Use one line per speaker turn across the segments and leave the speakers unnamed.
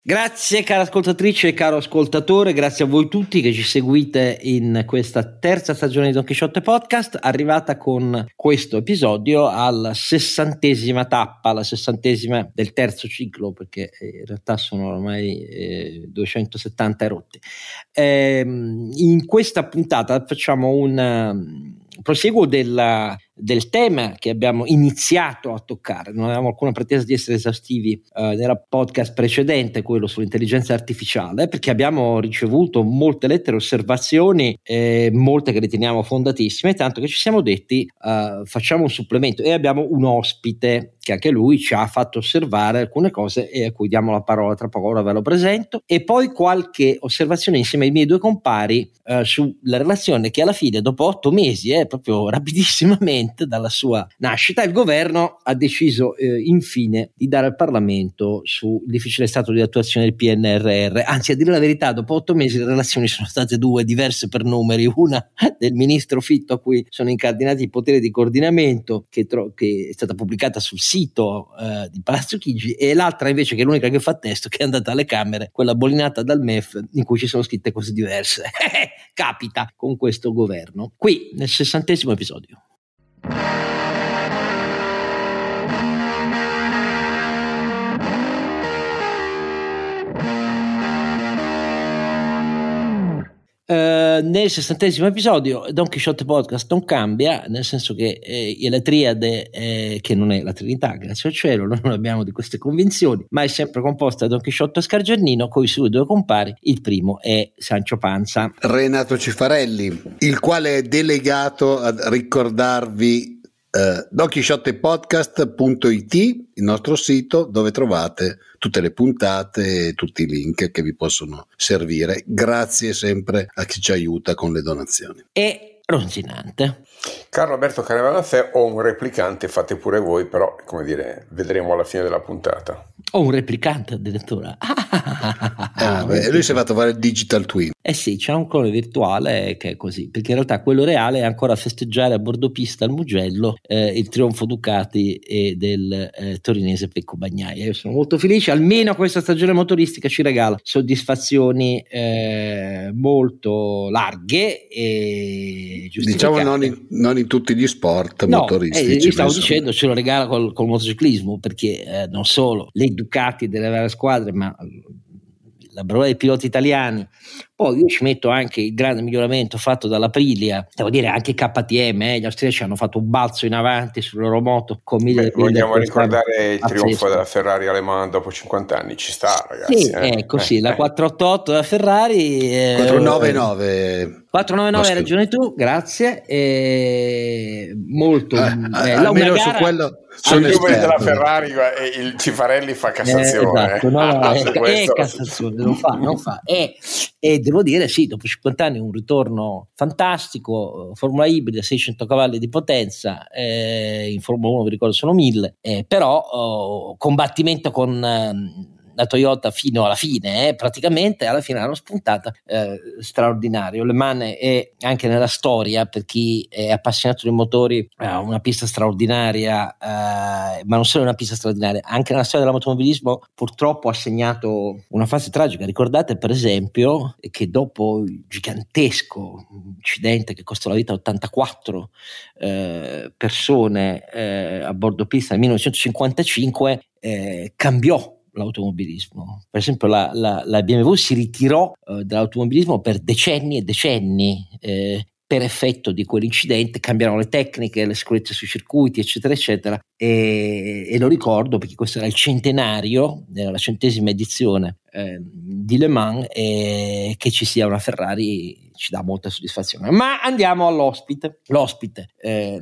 Grazie cara ascoltatrice e caro ascoltatore, grazie a voi tutti che ci seguite in questa terza stagione di Don Quixote Podcast, arrivata con questo episodio alla sessantesima tappa, la sessantesima del terzo ciclo, perché in realtà sono ormai eh, 270 erotti. Eh, in questa puntata facciamo un proseguo della, del tema che abbiamo iniziato a toccare. Non avevamo alcuna pretesa di essere esaustivi eh, nel podcast precedente, quello sull'intelligenza artificiale, perché abbiamo ricevuto molte lettere, osservazioni, eh, molte che riteniamo fondatissime, tanto che ci siamo detti eh, facciamo un supplemento. E abbiamo un ospite che anche lui ci ha fatto osservare alcune cose e a cui diamo la parola tra poco, ora ve lo presento, e poi qualche osservazione insieme ai miei due compari eh, sulla relazione che alla fine, dopo otto mesi, eh, proprio rapidissimamente dalla sua nascita, il governo ha deciso eh, infine di dare al Parlamento sul difficile stato di attuazione del PNRR, anzi a dire la verità, dopo otto mesi le relazioni sono state due, diverse per numeri, una del ministro Fitto a cui sono incardinati i poteri di coordinamento che, tro- che è stata pubblicata sul sito eh, di Palazzo Chigi e l'altra invece che è l'unica che fa testo che è andata alle Camere, quella bollinata dal MEF in cui ci sono scritte cose diverse. Capita con questo governo. Qui nel sessantesimo episodio. Bye. Uh, nel sessantesimo episodio Don Quixote Podcast non cambia, nel senso che eh, la triade, eh, che non è la Trinità, grazie al cielo, noi non abbiamo di queste convinzioni, ma è sempre composta da Don Quixote Scargiannino con i suoi due compari. Il primo è Sancio Panza.
Renato Cifarelli, il quale è delegato a ricordarvi eh, donchisciottepodcast.it, il nostro sito dove trovate tutte le puntate e tutti i link che vi possono servire. Grazie sempre a chi ci aiuta con le donazioni.
E Ronzinante.
Carlo Alberto Canevalanfè o un replicante, fate pure voi, però come dire, vedremo alla fine della puntata.
O un replicante addirittura.
ah, beh, lui si è fatto fare il digital twin.
Eh sì, c'è un clone virtuale che è così, perché in realtà quello reale è ancora a festeggiare a bordo pista al Mugello eh, il trionfo Ducati e del eh, torinese Pecco Bagnaia. Io sono molto felice, almeno questa stagione motoristica ci regala soddisfazioni eh, molto larghe e
Diciamo non in, non in tutti gli sport
no,
motoristici.
Eh, stavo dicendo, ce lo regala col, col motociclismo, perché eh, non solo le Ducati delle varie squadre, ma la bravura dei piloti italiani. Poi io ci metto anche il grande miglioramento fatto dall'Aprilia, devo dire anche KTM, eh, gli austriaci hanno fatto un balzo in avanti sul loro moto con
mille Beh, Vogliamo ricordare il trionfo della Ferrari alemana dopo 50 anni, ci sta ragazzi.
Sì, eh. ecco eh, sì, la 488 della Ferrari.
499.
499 hai ragione tu, grazie. E molto
eh, bella. Almeno gara, su quello
sono il numero della Ferrari e il Cifarelli fa Cassazione.
Eh, esatto, no, no, ah, è, è, Cassazione, non fa, non fa. E, e, devo dire, sì, dopo 50 anni un ritorno fantastico, Formula ibrida, 600 cavalli di potenza, eh, in Formula 1 vi ricordo sono 1000, eh, però oh, combattimento con... Eh, la Toyota fino alla fine, eh, praticamente alla fine hanno spuntata eh, straordinario. Le Mans è anche nella storia per chi è appassionato di motori ha una pista straordinaria, eh, ma non solo una pista straordinaria, anche nella storia dell'automobilismo purtroppo ha segnato una fase tragica. Ricordate per esempio che dopo il gigantesco incidente che costò la vita a 84 eh, persone eh, a bordo pista nel 1955 eh, cambiò l'automobilismo. Per esempio la, la, la BMW si ritirò eh, dall'automobilismo per decenni e decenni. Eh, per effetto di quell'incidente cambiarono le tecniche, le sicurezze sui circuiti, eccetera, eccetera. E, e lo ricordo perché questo era il centenario, era la centesima edizione eh, di Le Mans e che ci sia una Ferrari ci dà molta soddisfazione. Ma andiamo all'ospite. L'ospite eh,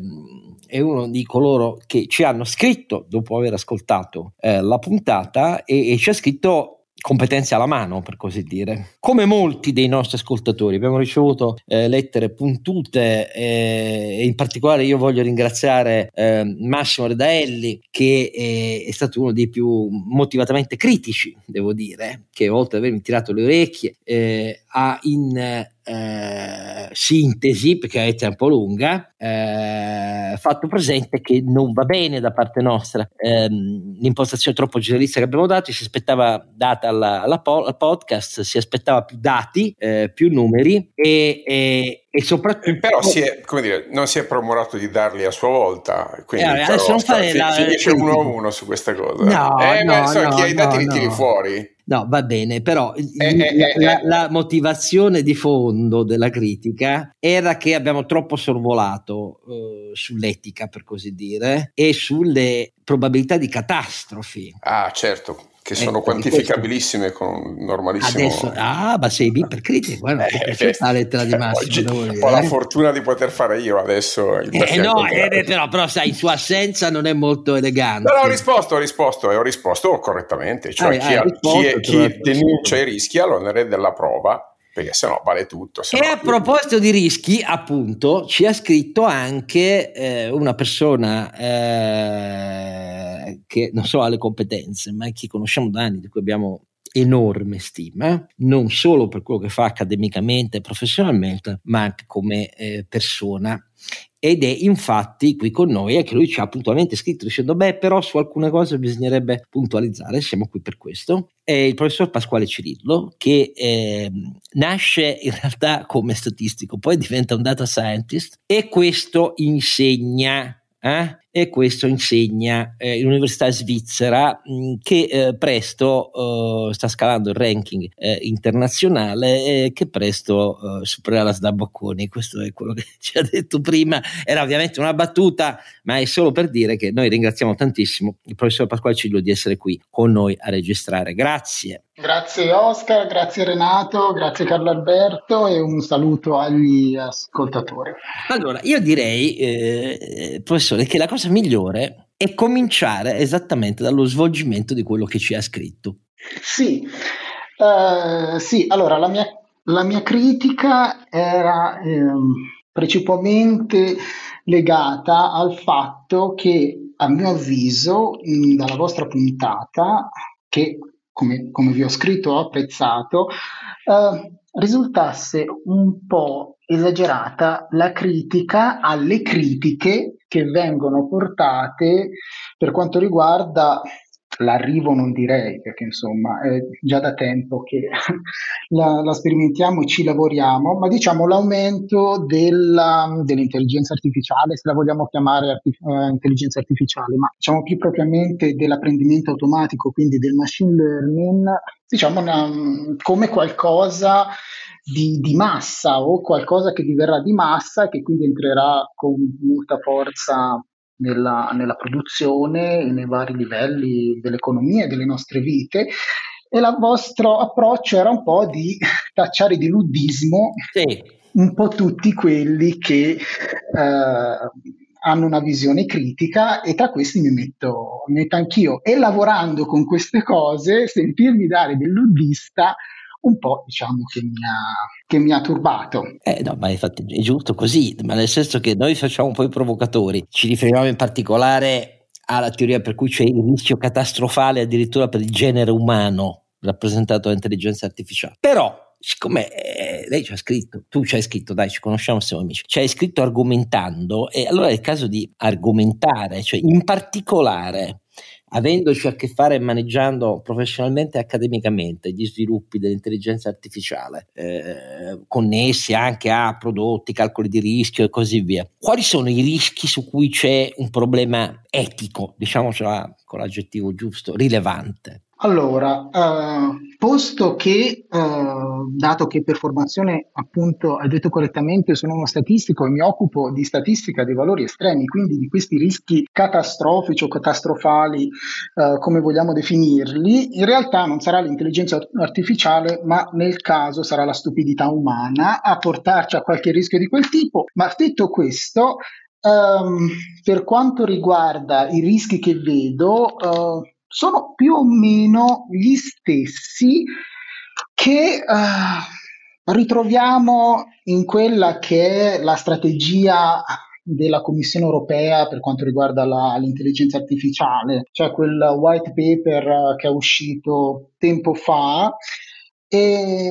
è uno di coloro che ci hanno scritto dopo aver ascoltato eh, la puntata e, e ci ha scritto competenze alla mano, per così dire. Come molti dei nostri ascoltatori, abbiamo ricevuto eh, lettere puntute eh, e in particolare io voglio ringraziare eh, Massimo Redaelli che è, è, stato uno dei più motivatamente critici, devo dire, che oltre ad avermi tirato le orecchie ha in eh, sintesi, perché è un po' lunga, eh, fatto presente che non va bene da parte nostra. Eh, l'impostazione troppo generalista che abbiamo dato, si aspettava, data alla, alla po- al podcast, si aspettava più dati, eh, più numeri e, e, e soprattutto...
Eh, però si è, come dire, non si è promorato di darli a sua volta, quindi
eh, adesso non fare
la, finisce uno a uno su questa cosa.
No,
eh,
no,
beh, so,
no,
chi ha i dati
no,
li tiri
no.
fuori.
No, va bene, però
Eh, eh,
la,
eh.
la motivazione di fondo della critica era che abbiamo troppo sorvolato sull'etica, per così dire, e sulle probabilità di catastrofi.
Ah, certo, che sono
Ecco,
quantificabilissime con normalissimo...
Adesso, ah, ma sei ipercritico, guarda,
Eh,
eh, lettera di
eh,
Massimo.
oggi ho la
eh.
fortuna di poter fare io adesso
Eh, no, eh, però, però sai, in sua assenza non è molto elegante.
No, no, ho risposto, ho risposto e ho risposto correttamente, cioè
Ah,
chi,
hai
ha-
risposto,
chi chi
hai
denuncia i rischi ha l'onere della prova, perché sennò vale tutto.
E
sennò-
a proposito di rischi, appunto, ci ha scritto anche eh, una persona eh, che non so ha le competenze, ma che conosciamo da anni, di cui abbiamo enorme stima, non solo per quello che fa accademicamente e professionalmente, ma anche come eh, persona. Ed è infatti qui con noi e che lui ci ha puntualmente scritto dicendo: Beh, però su alcune cose bisognerebbe puntualizzare, siamo qui per questo. È il professor Pasquale Cirillo, che eh, nasce in realtà come statistico, poi diventa un data scientist e questo insegna. eh? E questo insegna eh, in università svizzera mh, che eh, presto eh, sta scalando il ranking eh, internazionale e che presto eh, supererà la SDA Bocconi. Questo è quello che ci ha detto prima. Era ovviamente una battuta, ma è solo per dire che noi ringraziamo tantissimo il professor Pasquale Ciglio di essere qui con noi a registrare. Grazie.
Grazie Oscar, grazie Renato, grazie Carlo Alberto e un saluto agli ascoltatori.
Allora, io direi, eh, professore, che la cosa migliore è cominciare esattamente dallo svolgimento di quello che ci ha scritto.
Sì, eh, sì allora la mia, la mia critica era ehm, principalmente legata al fatto che, a mio avviso, mh, dalla vostra puntata, che come, come vi ho scritto ho apprezzato, eh, risultasse un po' esagerata la critica alle critiche che vengono portate per quanto riguarda l'arrivo non direi, perché insomma è già da tempo che la, la sperimentiamo e ci lavoriamo, ma diciamo l'aumento della, dell'intelligenza artificiale, se la vogliamo chiamare arti- eh, intelligenza artificiale, ma diciamo più propriamente dell'apprendimento automatico, quindi del machine learning, diciamo una, come qualcosa di, di, massa o qualcosa che diverrà di massa e che quindi entrerà con molta forza nella, nella produzione e nei vari livelli dell'economia e delle nostre vite. E il vostro approccio era un po' di tacciare di luddismo
sì.
un po' tutti quelli che eh, hanno una visione critica e tra questi mi metto, mi metto anch'io. E lavorando con queste cose, sentirmi dare del luddista un po' diciamo che mi ha, che mi ha turbato.
Eh no, ma infatti è giusto così, ma nel senso che noi facciamo un po' i provocatori, ci riferiamo in particolare alla teoria per cui c'è il rischio catastrofale addirittura per il genere umano rappresentato dall'intelligenza artificiale. Però siccome eh, lei ci ha scritto, tu ci hai scritto, dai, ci conosciamo, siamo amici, ci hai scritto argomentando e allora è il caso di argomentare, cioè in particolare avendoci a che fare e maneggiando professionalmente e accademicamente gli sviluppi dell'intelligenza artificiale, eh, connessi anche a prodotti, calcoli di rischio e così via, quali sono i rischi su cui c'è un problema etico, diciamocela con l'aggettivo giusto, rilevante?
Allora, eh, posto che, eh, dato che per formazione, appunto, hai detto correttamente, sono uno statistico e mi occupo di statistica dei valori estremi, quindi di questi rischi catastrofici o catastrofali, eh, come vogliamo definirli, in realtà non sarà l'intelligenza artificiale, ma nel caso sarà la stupidità umana a portarci a qualche rischio di quel tipo. Ma detto questo, ehm, per quanto riguarda i rischi che vedo, eh, sono più o meno gli stessi che uh, ritroviamo in quella che è la strategia della Commissione europea per quanto riguarda la, l'intelligenza artificiale, cioè quel white paper che è uscito tempo fa. E,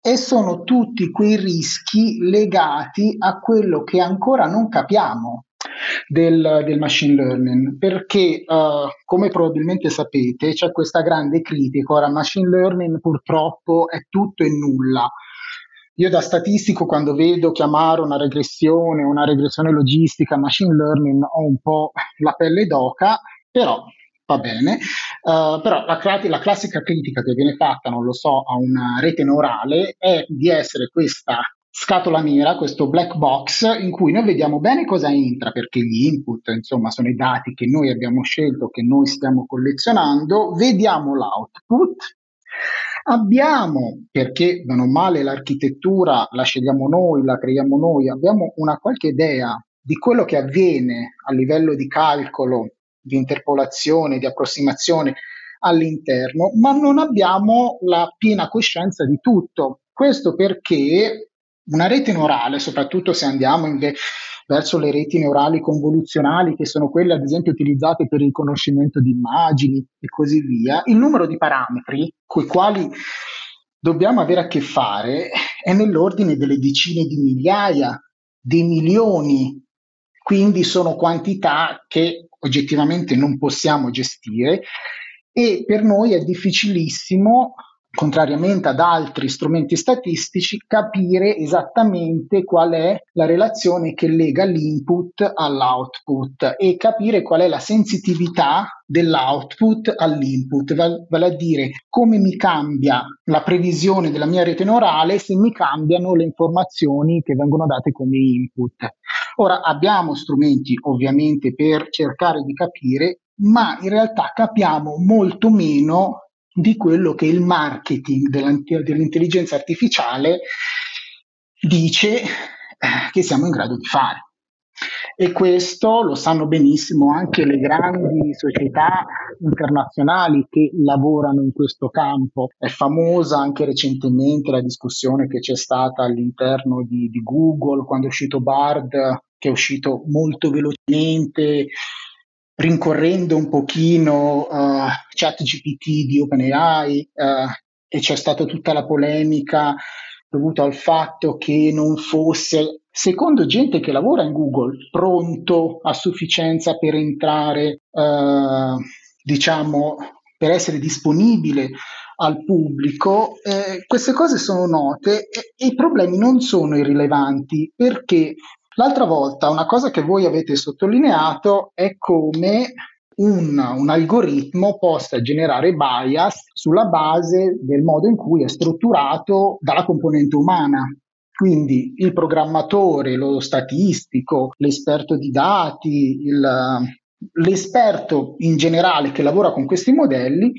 e, sono tutti quei rischi legati a quello che ancora non capiamo del, del machine learning, perché uh, come probabilmente sapete c'è questa grande critica, ora machine learning purtroppo è tutto e nulla. Io da statistico quando vedo chiamare una regressione, una regressione logistica, machine learning, ho un po' la pelle d'oca, però va bene, uh, però la, la, classica critica che viene fatta, non lo so, a una rete neurale è di essere questa scatola nera, questo black box in cui noi vediamo bene cosa entra perché gli input, insomma, sono i dati che noi abbiamo scelto, che noi stiamo collezionando, vediamo l'output. Abbiamo, perché meno male l'architettura la scegliamo noi, la creiamo noi, abbiamo una qualche idea di quello che avviene a livello di calcolo, di interpolazione, di approssimazione all'interno, ma non abbiamo la piena coscienza di tutto. Questo perché una rete neurale, soprattutto se andiamo inve- verso le reti neurali convoluzionali, che sono quelle ad esempio utilizzate per il riconoscimento di immagini e così via, il numero di parametri con i quali dobbiamo avere a che fare è nell'ordine delle decine di migliaia, di milioni, quindi sono quantità che oggettivamente non possiamo gestire e per noi è difficilissimo contrariamente ad altri strumenti statistici, capire esattamente qual è la relazione che lega l'input all'output e capire qual è la sensitività dell'output all'input, vale a dire come mi cambia la previsione della mia rete neurale se mi cambiano le informazioni che vengono date come input. Ora abbiamo strumenti ovviamente per cercare di capire, ma in realtà capiamo molto meno di quello che il marketing dell'intelligenza artificiale dice eh, che siamo in grado di fare. E questo lo sanno benissimo anche le grandi società internazionali che lavorano in questo campo. È famosa anche recentemente la discussione che c'è stata all'interno di, di Google quando è uscito Bard, che è uscito molto velocemente rincorrendo un pochino uh, ChatGPT di OpenAI uh, e c'è stata tutta la polemica dovuta al fatto che non fosse, secondo gente che lavora in Google, pronto a sufficienza per entrare, uh, diciamo, per essere disponibile al pubblico. Eh, queste cose sono note e, e i problemi non sono irrilevanti perché L'altra volta, una cosa che voi avete sottolineato è come un, un, algoritmo possa generare bias sulla base del modo in cui è strutturato dalla componente umana. Quindi il programmatore, lo statistico, l'esperto di dati, il, l'esperto in generale che lavora con questi modelli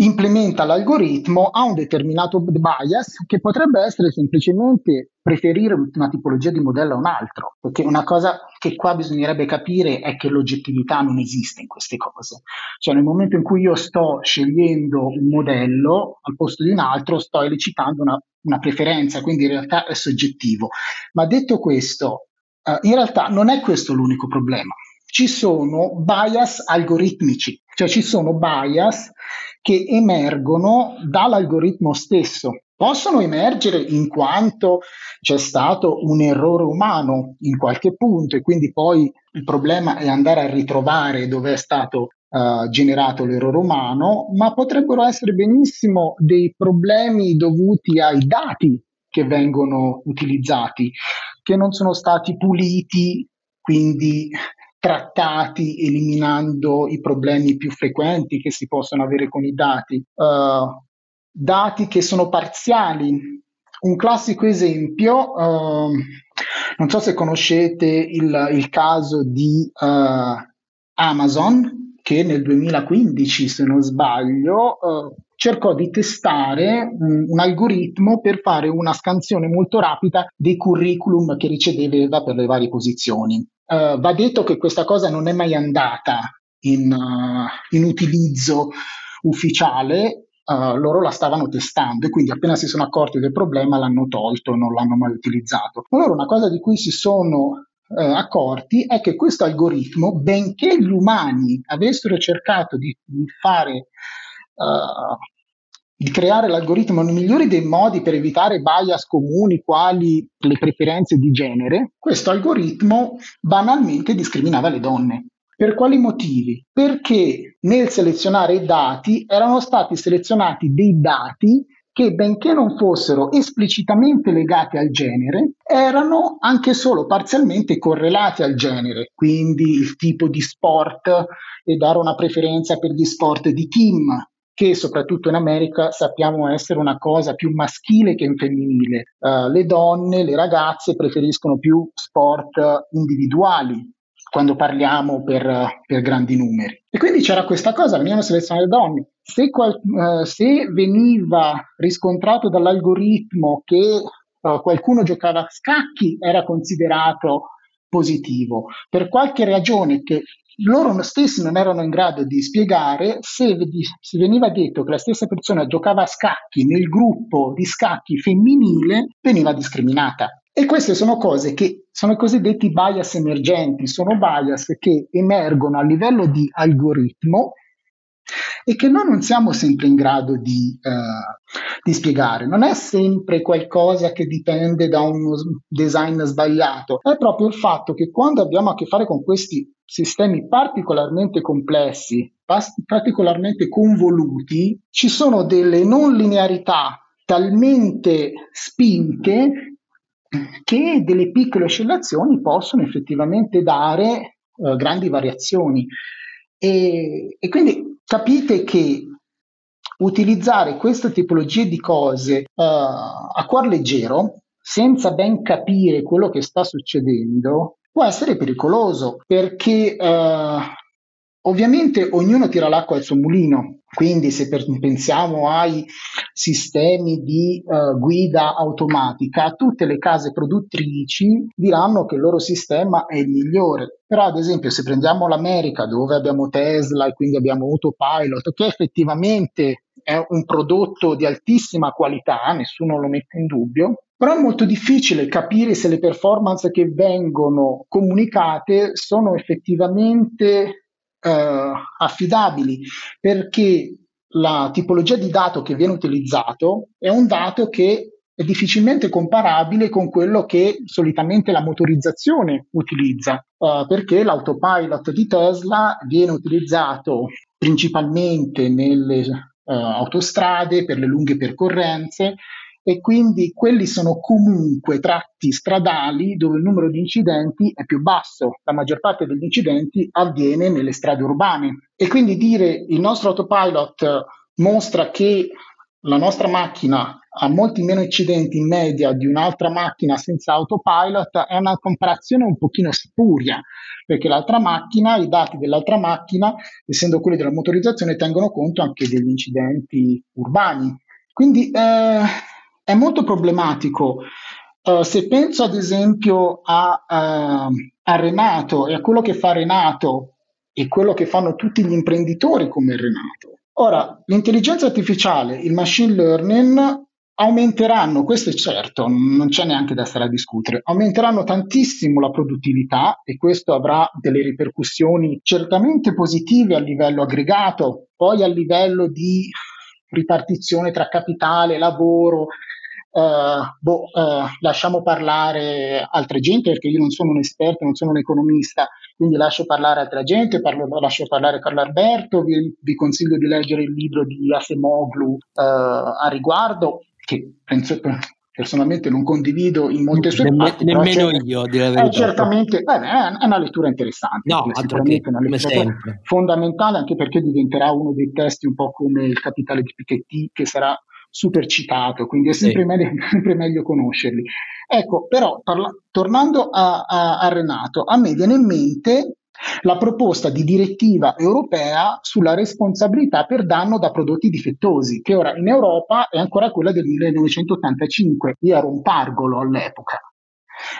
implementa l'algoritmo ha un determinato bias che potrebbe essere semplicemente preferire una tipologia di modello a un altro, perché una cosa che qua bisognerebbe capire è che l'oggettività non esiste in queste cose. Cioè nel momento in cui io sto scegliendo un modello al posto di un altro, sto elicitando una, una preferenza, quindi in realtà è soggettivo. Ma detto questo, eh, in realtà non è questo l'unico problema. Ci sono bias algoritmici, cioè ci sono bias che emergono dall'algoritmo stesso. Possono emergere in quanto c'è stato un errore umano in qualche punto e quindi poi il problema è andare a ritrovare dove è stato uh, generato l'errore umano, ma potrebbero essere benissimo dei problemi dovuti ai dati che vengono utilizzati, che non sono stati puliti, quindi trattati eliminando i problemi più frequenti che si possono avere con i dati, uh, dati che sono parziali. Un classico esempio, uh, non so se conoscete il, il caso di uh, Amazon, che nel 2015, se non sbaglio, cercò di testare un, un, algoritmo per fare una scansione molto rapida dei curriculum che riceveva per le varie posizioni. Uh, va detto che questa cosa non è mai andata in, uh, in utilizzo ufficiale, uh, loro la stavano testando e quindi appena si sono accorti del problema l'hanno tolto non l'hanno mai utilizzato. Allora una cosa di cui si sono accorti è che questo algoritmo, benché gli umani avessero cercato di, di fare di creare l'algoritmo nei migliori dei modi per evitare bias comuni quali le preferenze di genere, questo algoritmo banalmente discriminava le donne. Per quali motivi? Perché nel selezionare i dati erano stati selezionati dei dati che benché non fossero esplicitamente legati al genere, erano anche solo parzialmente correlati al genere, quindi il tipo di sport e dare una preferenza per gli sport di team, che soprattutto in America sappiamo essere una cosa più maschile che femminile. Uh, le donne, le ragazze preferiscono più sport individuali quando parliamo per, per grandi numeri. E quindi c'era questa cosa, venivano selezionate le donne. Se, qual, uh, se veniva riscontrato dall'algoritmo che uh, qualcuno giocava a scacchi, era considerato positivo. Per qualche ragione che loro stessi non erano in grado di spiegare se, se veniva detto che la stessa persona giocava a scacchi nel gruppo di scacchi femminile, veniva discriminata. E queste sono cose che sono i cosiddetti bias emergenti, sono bias che emergono a livello di algoritmo e che noi non siamo sempre in grado di, uh, di, spiegare. Non è sempre qualcosa che dipende da un design sbagliato, è proprio il fatto che quando abbiamo a che fare con questi sistemi particolarmente complessi, particolarmente convoluti, ci sono delle non linearità talmente spinte che delle piccole oscillazioni possono effettivamente dare uh, grandi variazioni. E, e, quindi capite che utilizzare questa tipologia di cose uh, a cuor leggero, senza ben capire quello che sta succedendo, può essere pericoloso perché uh, ovviamente ognuno tira l'acqua al suo mulino. Quindi se per, pensiamo ai sistemi di uh, guida automatica, tutte le case produttrici diranno che il loro sistema è il migliore. Però ad esempio se prendiamo l'America dove abbiamo Tesla e quindi abbiamo Autopilot, che effettivamente è un prodotto di altissima qualità, nessuno lo mette in dubbio, però è molto difficile capire se le performance che vengono comunicate sono effettivamente eh, affidabili, perché la tipologia di dato che viene utilizzato è un dato che è difficilmente comparabile con quello che solitamente la motorizzazione utilizza, uh, perché l'autopilot di Tesla viene utilizzato principalmente nelle uh, autostrade per le lunghe percorrenze e quindi quelli sono comunque tratti stradali dove il numero di incidenti è più basso. La maggior parte degli incidenti avviene nelle strade urbane e quindi dire il nostro autopilot mostra che la nostra macchina ha molti meno incidenti in media di un'altra macchina senza autopilot è una comparazione un pochino spuria, perché l'altra macchina, i dati dell'altra macchina, essendo quelli della motorizzazione, tengono conto anche degli incidenti urbani. Quindi eh, è molto problematico. Uh, se penso ad esempio a, uh, a, Renato e a quello che fa Renato e quello che fanno tutti gli imprenditori come Renato. Ora, l'intelligenza artificiale, il machine learning aumenteranno, questo è certo, non c'è neanche da stare a discutere, aumenteranno tantissimo la produttività e questo avrà delle ripercussioni certamente positive a livello aggregato, poi a livello di ripartizione tra capitale, lavoro, boh, uh, lasciamo parlare altre gente perché io non sono un esperto, non sono un economista, quindi lascio parlare altra gente, parlo, lascio parlare Carlo Alberto, vi, vi, consiglio di leggere il libro di Asemoglu uh, a riguardo, che penso, personalmente non condivido in molte sue
Nemme, parti. Nemmeno io,
direi è certamente beh, è una lettura interessante.
No, sicuramente una lettura
fondamentale anche perché diventerà uno dei testi un po' come il capitale di Piketty che sarà super citato, quindi è sempre, sì. meglio, sempre meglio, conoscerli. Ecco, però parla, tornando a, a, a Renato, a me viene in mente la proposta di direttiva europea sulla responsabilità per danno da prodotti difettosi, che ora in Europa è ancora quella del 1985. Io ero un pargolo all'epoca.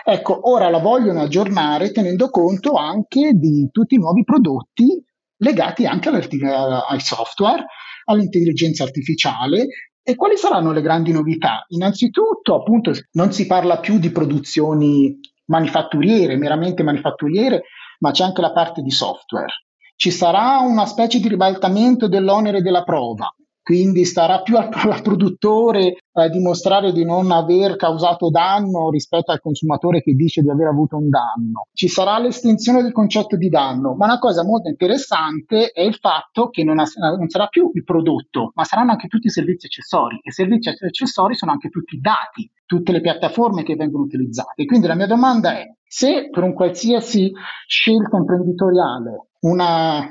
Ecco, ora la vogliono aggiornare tenendo conto anche di tutti i nuovi prodotti legati anche al software, all'intelligenza artificiale e quali saranno le grandi novità? Innanzitutto, appunto, non si parla più di produzioni manifatturiere, meramente manifatturiere, ma c'è anche la parte di software. Ci sarà una specie di ribaltamento dell'onere della prova, quindi starà più al, al produttore eh, dimostrare di non aver causato danno rispetto al consumatore che dice di aver avuto un danno. Ci sarà l'estensione del concetto di danno, ma una cosa molto interessante è il fatto che non, ha, non sarà più il prodotto, ma saranno anche tutti i servizi accessori e i servizi accessori sono anche tutti i dati, tutte le piattaforme che vengono utilizzate. Quindi la mia domanda è se per un qualsiasi scelta imprenditoriale una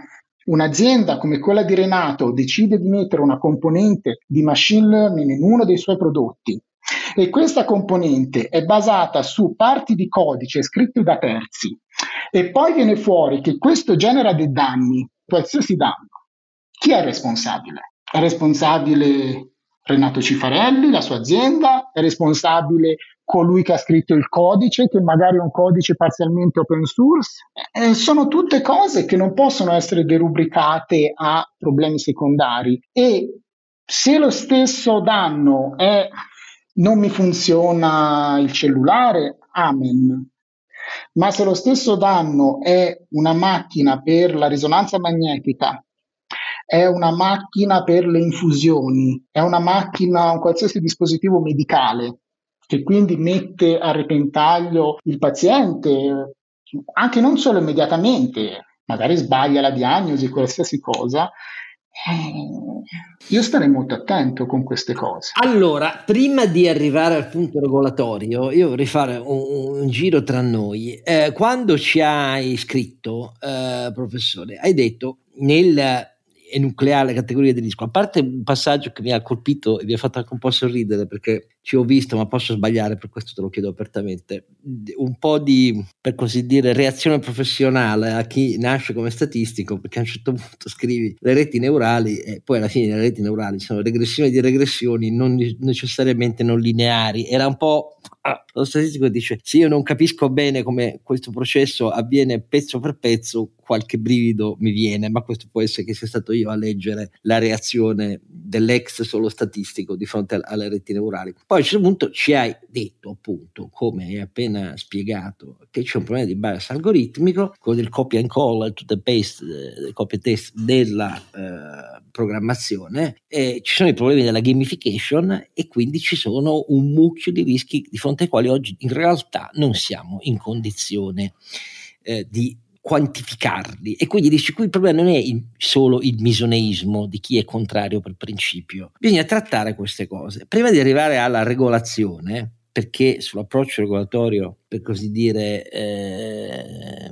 Un'azienda come quella di Renato decide di mettere una componente di machine learning in uno dei suoi prodotti e questa componente è basata su parti di codice scritte da terzi e poi viene fuori che questo genera dei danni, qualsiasi danno, chi è responsabile? È responsabile Renato Cifarelli, la sua azienda? È responsabile colui che ha scritto il codice, che magari è un codice parzialmente open source. Eh, sono tutte cose che non possono essere derubricate a problemi secondari e se lo stesso danno è non mi funziona il cellulare, amen. Ma se lo stesso danno è una macchina per la risonanza magnetica, è una macchina per le infusioni, è una macchina, un qualsiasi dispositivo medicale, che quindi mette a repentaglio il paziente, anche non solo immediatamente, magari sbaglia la diagnosi, qualsiasi cosa, eh, io starei molto attento con queste cose.
Allora, prima di arrivare al punto regolatorio, io vorrei fare un, un giro tra noi. Eh, quando ci hai scritto, eh, professore, hai detto nel enucleare la categoria di rischio. A parte un passaggio che mi ha colpito e mi ha fatto anche un po' sorridere perché ci ho visto, ma posso sbagliare, per questo te lo chiedo apertamente, un po' di, per così dire, reazione professionale a chi nasce come statistico, perché a un certo punto scrivi le reti neurali e poi alla fine le reti neurali sono regressioni di regressioni non necessariamente non lineari. Era un po' ah, lo statistico dice se io non capisco bene come questo processo avviene pezzo per pezzo qualche brivido mi viene. Ma questo può essere che sia stato io a leggere la reazione dell'ex solo statistico di fronte alle reti neurali. Poi a un certo punto ci hai detto appunto come hai appena spiegato che c'è un problema di bias algoritmico quello del copy and call e tutto il paste del copy test della eh, programmazione eh, ci sono i problemi della gamification e quindi ci sono un mucchio di rischi di fronte ai quali oggi in realtà non siamo in condizione eh, di quantificarli e quindi dici qui il problema non è il, solo il misoneismo di chi è contrario per principio bisogna trattare queste cose prima di arrivare alla regolazione perché sull'approccio regolatorio per così dire eh,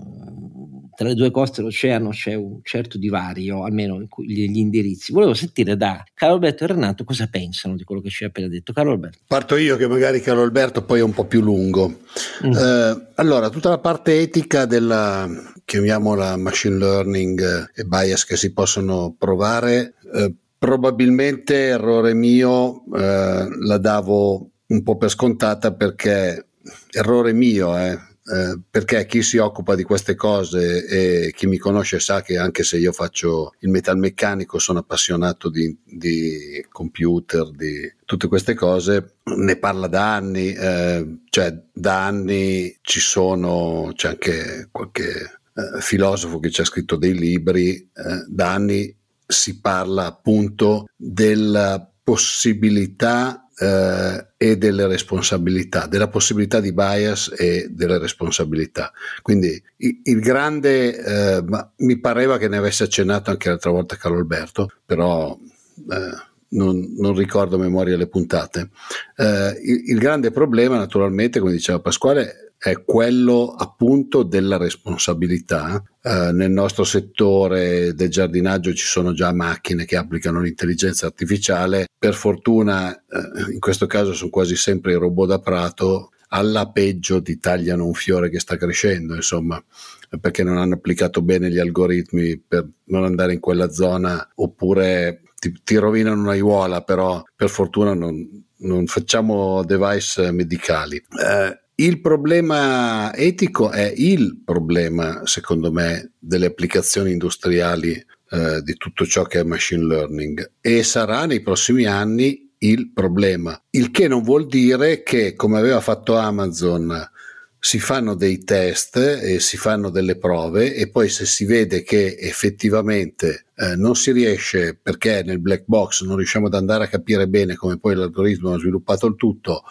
tra le due coste dell'oceano c'è un certo divario, almeno gli indirizzi. Volevo sentire da Carlo Alberto e Renato cosa pensano di quello che ci hai appena detto. Carlo Alberto.
Parto io che magari Carlo Alberto poi è un po' più lungo. Mm. Eh, allora, tutta la parte etica della, chiamiamola machine learning e bias che si possono provare, eh, probabilmente errore mio eh, la davo un po' per scontata perché errore mio, eh, eh, perché chi si occupa di queste cose e chi mi conosce sa che anche se io faccio il metalmeccanico sono appassionato di, di computer, di tutte queste cose, ne parla da anni, eh, cioè da anni ci sono, c'è anche qualche eh, filosofo che ci ha scritto dei libri, eh, da anni si parla appunto della possibilità eh, e delle responsabilità, della possibilità di bias e delle responsabilità. Quindi il, il grande, eh, ma mi pareva che ne avesse accennato anche l'altra volta Carlo Alberto, però eh, non, non, ricordo a memoria le puntate. Eh, il, il grande problema naturalmente, come diceva Pasquale, è quello appunto della responsabilità. Eh, nel nostro settore del giardinaggio ci sono già macchine che applicano l'intelligenza artificiale. Per fortuna, eh, in questo caso sono quasi sempre i robot da prato. Alla peggio ti tagliano un fiore che sta crescendo, insomma, perché non hanno applicato bene gli algoritmi per non andare in quella zona, oppure ti, ti rovinano un'aiuola, però per fortuna non, non facciamo device medicali. Eh, il problema etico è il problema, secondo me, delle applicazioni industriali eh, di tutto ciò che è machine learning e sarà nei prossimi anni il problema. Il che non vuol dire che, come aveva fatto Amazon si fanno dei test e si fanno delle prove e poi se si vede che effettivamente eh, non si riesce perché nel black box non riusciamo ad andare a capire bene come poi l'algoritmo ha sviluppato il tutto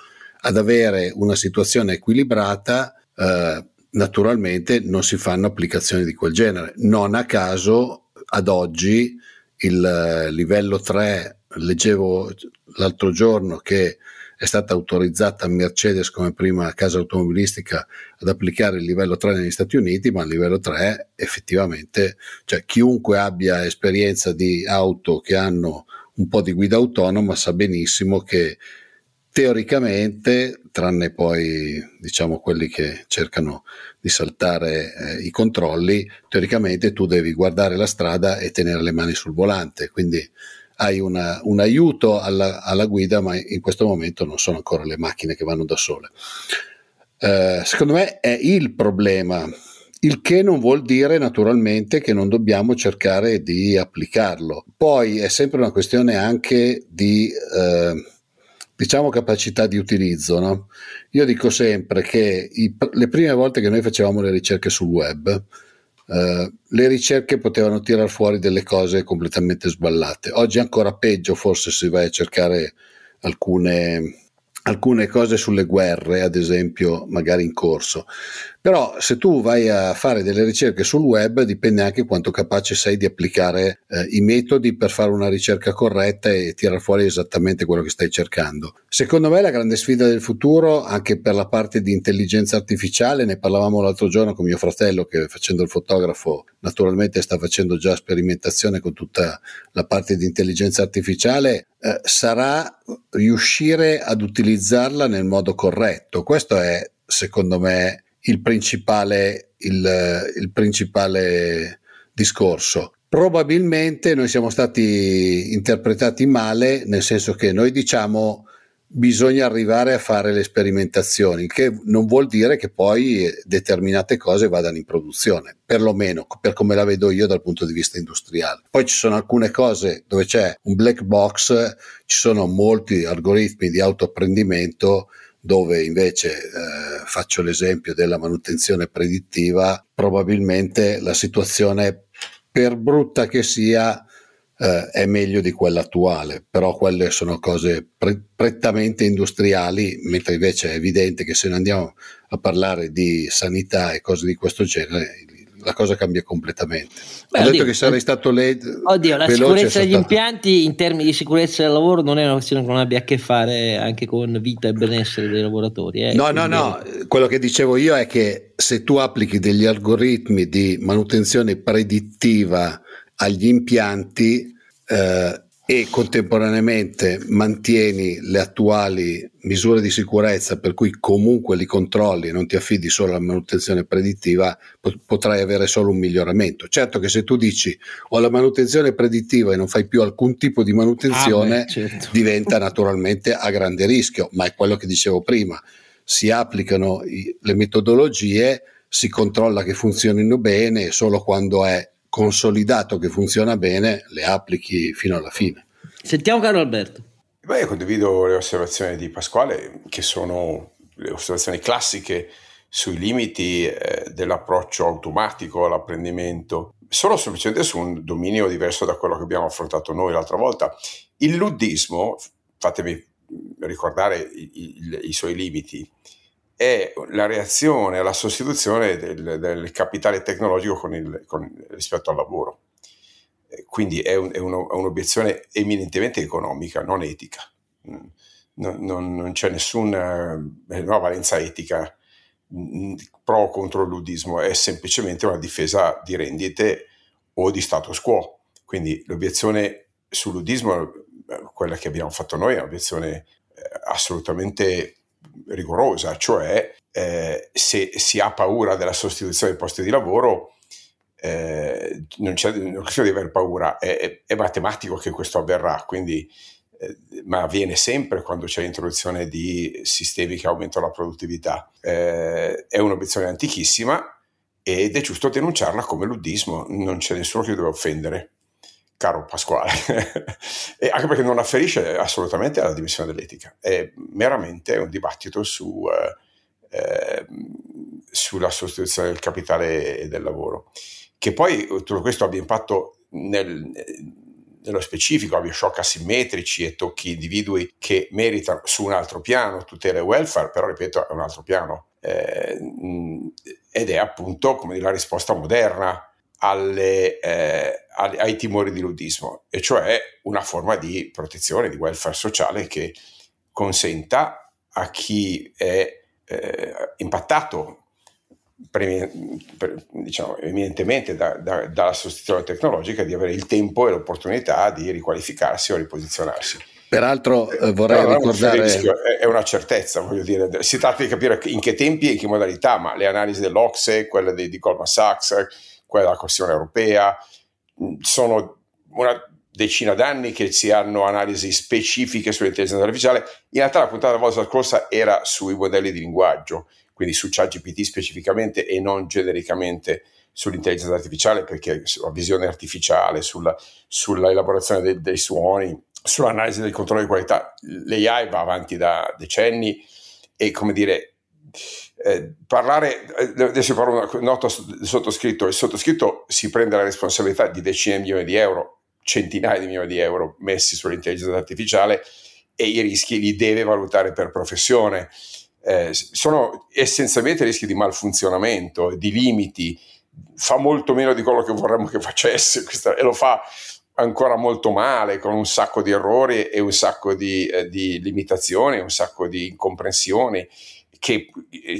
ad avere una situazione equilibrata eh, naturalmente non si fanno applicazioni di quel genere. Non a caso ad oggi il eh, livello 3 leggevo l'altro giorno che è stata autorizzata Mercedes come prima casa automobilistica ad applicare il livello 3 negli Stati Uniti, ma il livello 3 effettivamente, cioè chiunque abbia esperienza di auto che hanno un po' di guida autonoma sa benissimo che teoricamente, tranne poi diciamo quelli che cercano di saltare eh, i controlli, teoricamente tu devi guardare la strada e tenere le mani sul volante, quindi hai una, un aiuto alla, alla, guida, ma in questo momento non sono ancora le macchine che vanno da sole. Eh, secondo me è il problema, il che non vuol dire naturalmente che non dobbiamo cercare di applicarlo. Poi è sempre una questione anche di... Eh, diciamo capacità di utilizzo. No? Io dico sempre che i, le prime volte che noi facevamo le ricerche sul web, Uh, le ricerche potevano tirare fuori delle cose completamente sballate. Oggi è ancora peggio, forse se vai a cercare alcune alcune cose sulle guerre, ad esempio, magari in corso. Però se tu vai a fare delle ricerche sul web dipende anche quanto capace sei di applicare eh, i metodi per fare una ricerca corretta e tirare fuori esattamente quello che stai cercando. Secondo me la grande sfida del futuro, anche per la parte di intelligenza artificiale, ne parlavamo l'altro giorno con mio fratello che facendo il fotografo naturalmente sta facendo già sperimentazione con tutta la parte di intelligenza artificiale, eh, sarà riuscire ad utilizzarla nel modo corretto. Questo è, secondo me, il principale, il, il principale discorso. Probabilmente noi siamo stati interpretati male, nel senso che noi diciamo bisogna arrivare a fare le sperimentazioni, che non vuol dire che poi determinate cose vadano in produzione, perlomeno per come la vedo io dal punto di vista industriale. Poi ci sono alcune cose dove c'è un black box, ci sono molti algoritmi di autoapprendimento dove invece eh, faccio l'esempio della manutenzione predittiva, probabilmente la situazione, per brutta che sia, eh, è meglio di quella attuale, però quelle sono cose pre- prettamente industriali, mentre invece è evidente che se ne andiamo a parlare di sanità e cose di questo genere, la cosa cambia completamente. Beh, oddio, detto che sarei stato lei.
Oddio, la sicurezza degli impianti in termini di sicurezza del lavoro non è una questione che non abbia a che fare anche con vita e benessere dei lavoratori. Eh?
No, Quindi... no, no. Quello che dicevo io è che se tu applichi degli algoritmi di manutenzione predittiva agli impianti, eh, e contemporaneamente mantieni le attuali misure di sicurezza per cui comunque li controlli e non ti affidi solo alla manutenzione predittiva, potrai avere solo un miglioramento. Certo che se tu dici ho la manutenzione predittiva e non fai più alcun tipo di manutenzione, ah beh, certo. diventa naturalmente a grande rischio, ma è quello che dicevo prima, si applicano i, le metodologie, si controlla che funzionino bene solo quando è consolidato che funziona bene, le applichi fino alla fine.
Sentiamo caro Alberto.
Beh, io condivido le osservazioni di Pasquale, che sono le osservazioni classiche sui limiti eh, dell'approccio automatico all'apprendimento, solo semplicemente su un dominio diverso da quello che abbiamo affrontato noi l'altra volta. Il luddismo, fatemi ricordare i, i, i suoi limiti, è la reazione alla sostituzione del, del capitale tecnologico con il, con, rispetto al lavoro. Quindi è, un, è, uno, è, un'obiezione eminentemente economica, non etica. Non, non, non c'è nessuna eh, valenza etica pro o contro il ludismo, è semplicemente una difesa di rendite o di status quo. Quindi l'obiezione sul ludismo, eh, quella che abbiamo fatto noi, è un'obiezione eh, assolutamente rigorosa, cioè eh, se si ha paura della sostituzione dei posti di lavoro, eh, non c'è questione di aver paura, è, è, è, matematico che questo avverrà, quindi, eh, ma avviene sempre quando c'è l'introduzione di sistemi che aumentano la produttività. Eh, è un'obiezione antichissima ed è giusto denunciarla come luddismo, non c'è nessuno che deve offendere caro Pasquale, anche perché non afferisce assolutamente alla dimensione dell'etica, è meramente un dibattito su eh, eh, sulla sostituzione del capitale e del lavoro. Che poi tutto questo abbia impatto nel, nello specifico, abbia shock asimmetrici e tocchi individui che meritano su un altro piano tutela e welfare, però ripeto è un altro piano. Eh, ed è appunto come dire, la risposta moderna alle, eh, ai timori di ludismo, e cioè una forma di protezione, di welfare sociale che consenta a chi è eh, impattato diciamo, eminentemente da, da, dalla sostituzione tecnologica di avere il tempo e l'opportunità di riqualificarsi o riposizionarsi.
Peraltro eh, vorrei Però ricordare...
Rischio, è una certezza, voglio dire, si tratta di capire in che tempi e in che modalità, ma le analisi dell'Ocse, quelle di, di Goldman Sachs, quella della Commissione europea, sono una decina d'anni che si hanno analisi specifiche sull'intelligenza artificiale. In realtà la puntata della volta scorsa era sui modelli di linguaggio, quindi su ChatGPT specificamente e non genericamente sull'intelligenza artificiale, perché sulla visione artificiale, sulla, sulla elaborazione dei, dei suoni, sull'analisi del controllo di qualità. L'AI va avanti da decenni e, come dire, eh, parlare, eh, adesso farò una nota sottoscritto, il sottoscritto si prende la responsabilità di decine di milioni di euro, centinaia di milioni di euro messi sull'intelligenza artificiale e i rischi li deve valutare per professione. Eh, sono essenzialmente rischi di malfunzionamento, di limiti, fa molto meno di quello che vorremmo che facesse questa, e lo fa ancora molto male, con un sacco di errori e un sacco di, eh, di limitazioni, un sacco di incomprensioni che,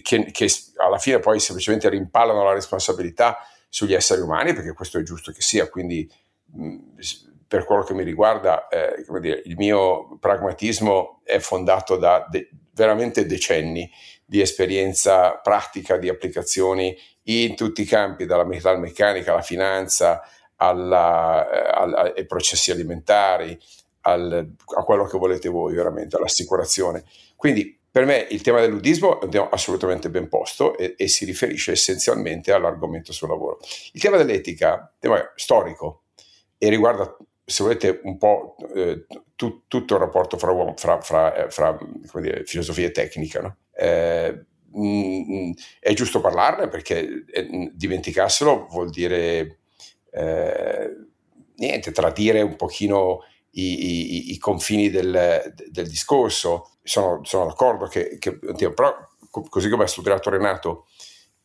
che, che, alla fine poi semplicemente rimpallano la responsabilità sugli esseri umani, perché questo è giusto che sia, quindi mh, per quello che mi riguarda, eh, dire, il mio pragmatismo è fondato da de- veramente decenni di esperienza pratica, di applicazioni in tutti i campi, dalla metalmeccanica alla finanza, alla, eh, alla, ai processi alimentari, al, a quello che volete voi veramente, all'assicurazione. Quindi per me il tema del ludismo è un tema assolutamente ben posto e, e, si riferisce essenzialmente all'argomento sul lavoro. Il tema dell'etica, tema storico e riguarda, se volete, un po' eh, tu, tutto il rapporto fra, uomo, fra, fra, eh, fra dire, filosofia e tecnica. No? Eh, mh, mm, è giusto parlarne perché eh, dimenticarselo vuol dire eh, niente, tradire un pochino i, i, i confini del, del, discorso. Sono, sono d'accordo che, che però così come ha studiato Renato,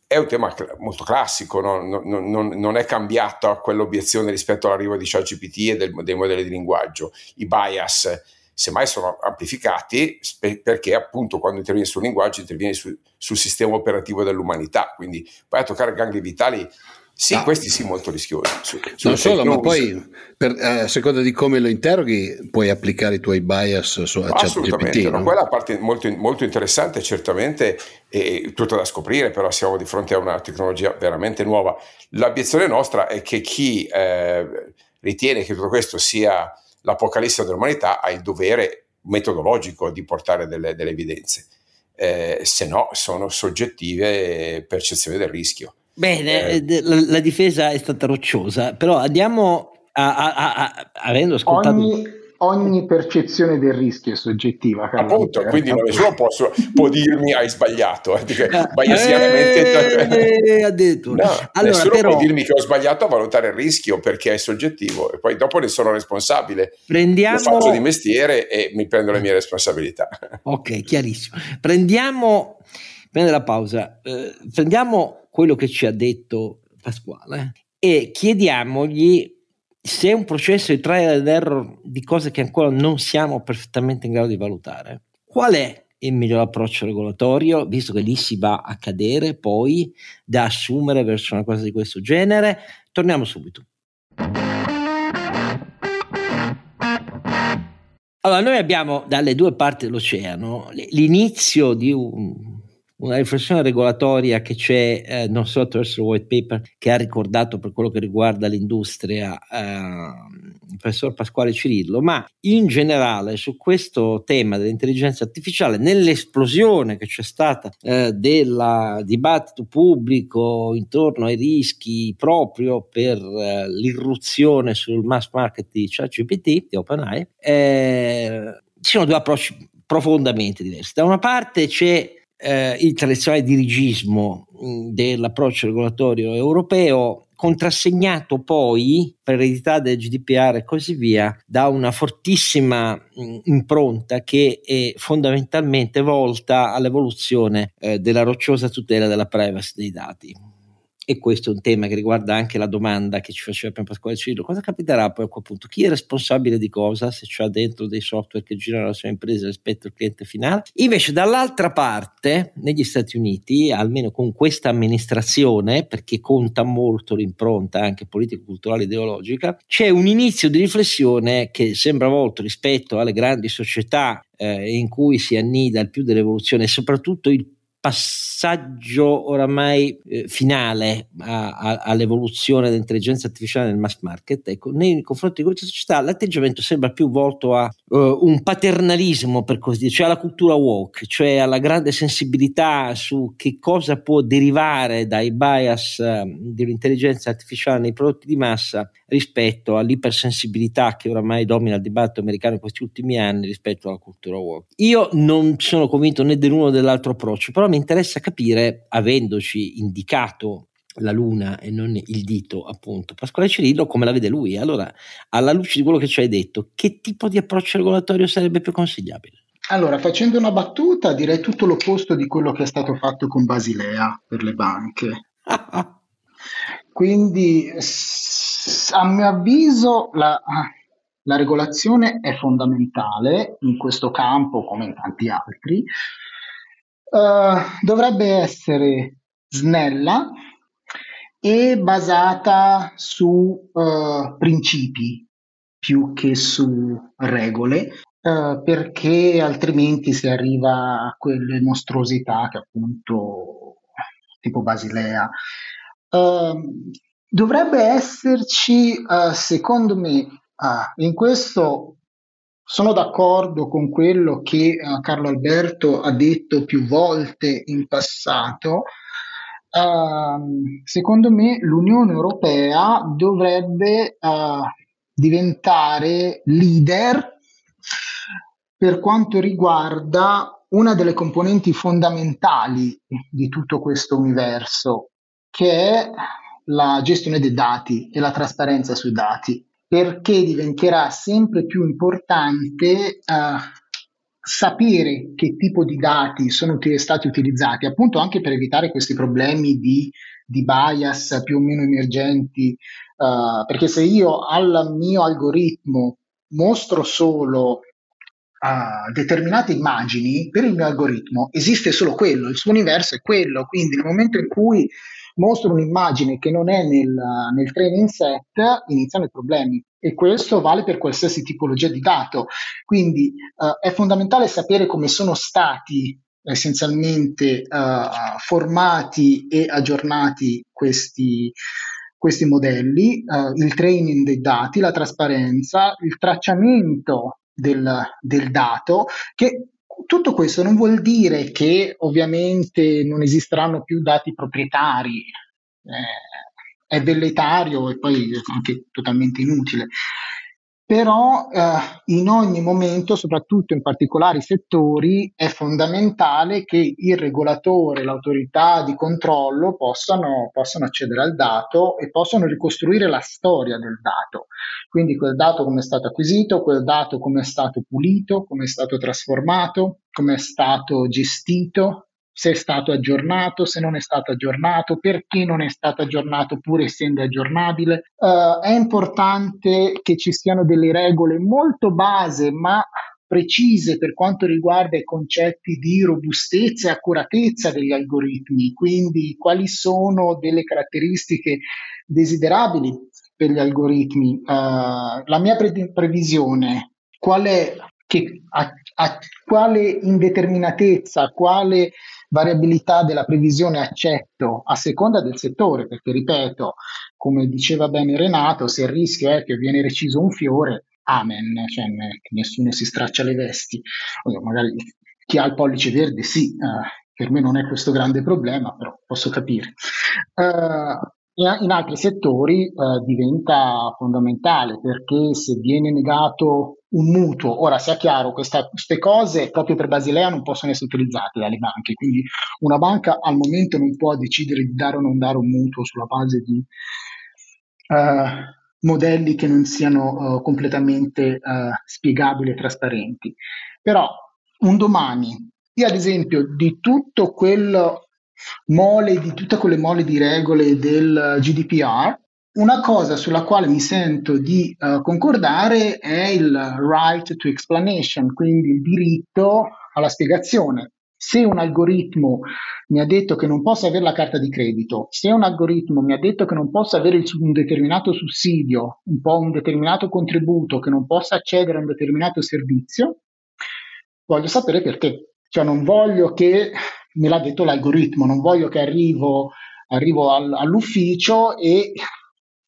è un tema molto classico, no? non, non, non, è cambiata quell'obiezione rispetto all'arrivo di ChatGPT e del, dei modelli di linguaggio. I bias, semmai, sono amplificati perché appunto quando intervieni sul linguaggio intervieni su, sul sistema operativo dell'umanità, quindi vai a toccare gangli vitali sì, no. questi sì molto rischiosi. Su,
non solo, ma poi per, eh, a seconda di come lo interroghi puoi applicare i tuoi bias su
Assolutamente,
GPT,
no? quella parte molto, molto interessante certamente e tutto da scoprire, però siamo di fronte a una tecnologia veramente nuova. L'obiezione nostra è che chi eh, ritiene che tutto questo sia l'apocalisse dell'umanità ha il dovere metodologico di portare delle, delle evidenze, eh, se no sono soggettive percezioni del rischio.
Bene, eh. eh la, la, difesa è stata rocciosa, però andiamo a, a, a, a avendo ascoltato...
Ogni, ogni, percezione del rischio è soggettiva.
Appunto, quindi nessuno può, può dirmi hai sbagliato, eh,
biasianamente... Eh, addirittura.
No, allora, nessuno però, può dirmi che ho sbagliato a valutare il rischio perché è soggettivo e poi dopo ne sono responsabile.
Prendiamo...
Lo faccio di mestiere e mi prendo le mie responsabilità.
Ok, chiarissimo. Prendiamo... Prende la pausa. Eh, prendiamo quello che ci ha detto Pasquale e chiediamogli se è un processo di trial and error di cose che ancora non siamo perfettamente in grado di valutare. Qual è il miglior approccio regolatorio, visto che lì si va a cadere poi da assumere verso una cosa di questo genere? Torniamo subito. Allora, noi abbiamo dalle due parti dell'oceano l'inizio di un una riflessione regolatoria che c'è eh, non solo attraverso il white paper che ha ricordato per quello che riguarda l'industria eh, il professor Pasquale Cirillo, ma in generale su questo tema dell'intelligenza artificiale, nell'esplosione che c'è stata eh, del dibattito pubblico intorno ai rischi proprio per eh, l'irruzione sul mass market di ChatGPT, di OpenAI, eh, ci sono due approcci profondamente diversi. Da una parte c'è eh, il tradizionale dirigismo mh, dell'approccio regolatorio europeo contrassegnato poi, per eredità del GDPR e così via, da una fortissima mh, impronta che è fondamentalmente volta all'evoluzione eh, della rocciosa tutela della privacy dei dati e questo è un tema che riguarda anche la domanda che ci faceva prima Pasquale Cirillo, cosa capiterà poi a quel punto? Chi è responsabile di cosa se c'è dentro dei software che girano la sua impresa rispetto al cliente finale? Invece dall'altra parte, negli Stati Uniti, almeno con questa amministrazione, perché conta molto l'impronta anche politico-culturale ideologica, c'è un inizio di riflessione che sembra volto rispetto alle grandi società eh, in cui si annida il più dell'evoluzione e soprattutto il passaggio oramai eh, finale a, a, all'evoluzione dell'intelligenza artificiale nel mass market, ecco, nei confronti di questa società l'atteggiamento sembra più volto a uh, un paternalismo, per così dire, cioè alla cultura woke, cioè alla grande sensibilità su che cosa può derivare dai bias uh, dell'intelligenza artificiale nei prodotti di massa rispetto all'ipersensibilità che oramai domina il dibattito americano in questi ultimi anni rispetto alla cultura woke. Io non sono convinto né dell'uno né dell'altro approccio, però mi interessa capire, avendoci indicato la luna e non il dito, appunto, Pasquale Cirillo, come la vede lui. Allora, alla luce di quello che ci hai detto, che tipo di approccio regolatorio sarebbe più consigliabile?
Allora, facendo una battuta, direi tutto l'opposto di quello che è stato fatto con Basilea per le banche. Quindi, a mio avviso, la, la regolazione è fondamentale in questo campo come in tanti altri Uh, dovrebbe essere snella e basata su uh, principi più che su regole, uh, perché altrimenti si arriva a quelle mostruosità che appunto tipo Basilea. Ehm, dovrebbe esserci, secondo me, in questo sono d'accordo con quello che uh, Carlo Alberto ha detto più volte in passato. Uh, secondo me l'Unione Europea dovrebbe uh, diventare leader per quanto riguarda una delle componenti fondamentali di tutto questo universo, che è la gestione dei dati e la trasparenza sui dati perché diventerà sempre più importante uh, sapere che tipo di dati sono stati utilizzati, appunto anche per evitare questi problemi di, di bias più o meno emergenti, uh, perché se io al mio algoritmo mostro solo uh, determinate immagini, per il mio algoritmo esiste solo quello, il suo universo è quello, quindi nel momento in cui mostro un'immagine che non è nel, nel training set, iniziano i problemi. E questo vale per qualsiasi tipologia di dato. Quindi uh, è fondamentale sapere come sono stati essenzialmente uh, formati e aggiornati questi, questi modelli, uh, il training dei dati, la trasparenza, il tracciamento del, del dato, che tutto questo non vuol dire che ovviamente non esisteranno più dati proprietari, eh, è velletario e poi anche totalmente inutile però eh, in ogni momento, soprattutto in particolari settori, è fondamentale che il regolatore, l'autorità di controllo possano, possano, accedere al dato e possano ricostruire la storia del dato. Quindi quel dato come è stato acquisito, quel dato come è stato pulito, come è stato trasformato, come è stato gestito, se è stato aggiornato, se non è stato aggiornato, perché non è stato aggiornato pur essendo aggiornabile. Uh, è importante che ci siano delle regole molto base, ma precise per quanto riguarda i concetti di robustezza e accuratezza degli algoritmi, quindi quali sono delle caratteristiche desiderabili per gli algoritmi. Uh, la mia pre- previsione, qual è che a, a quale indeterminatezza, quale variabilità della previsione accetto a seconda del settore, perché ripeto, come diceva bene Renato, se il rischio è che viene reciso un fiore, amen, cioè nessuno si straccia le vesti, magari chi ha il pollice verde sì, uh, per me non è questo grande problema, però posso capire. Uh, in altri settori uh, diventa fondamentale perché se viene negato un mutuo. Ora sia chiaro, questa, queste cose proprio per Basilea non possono essere utilizzate dalle banche, quindi una banca al momento non può decidere di dare o non dare un mutuo sulla base di uh, modelli che non siano uh, completamente uh, spiegabili e trasparenti. Però un domani, io ad esempio di tutto quel mole, di tutte quelle mole di regole del GDPR, una cosa sulla quale mi sento di uh, concordare è il right to explanation, quindi il diritto alla spiegazione. Se un algoritmo mi ha detto che non posso avere la carta di credito, se un algoritmo mi ha detto che non posso avere un determinato sussidio, un po' un determinato contributo, che non posso accedere a un determinato servizio, voglio sapere perché. Cioè non voglio che me l'ha detto l'algoritmo, non voglio che arrivo, arrivo al, all'ufficio e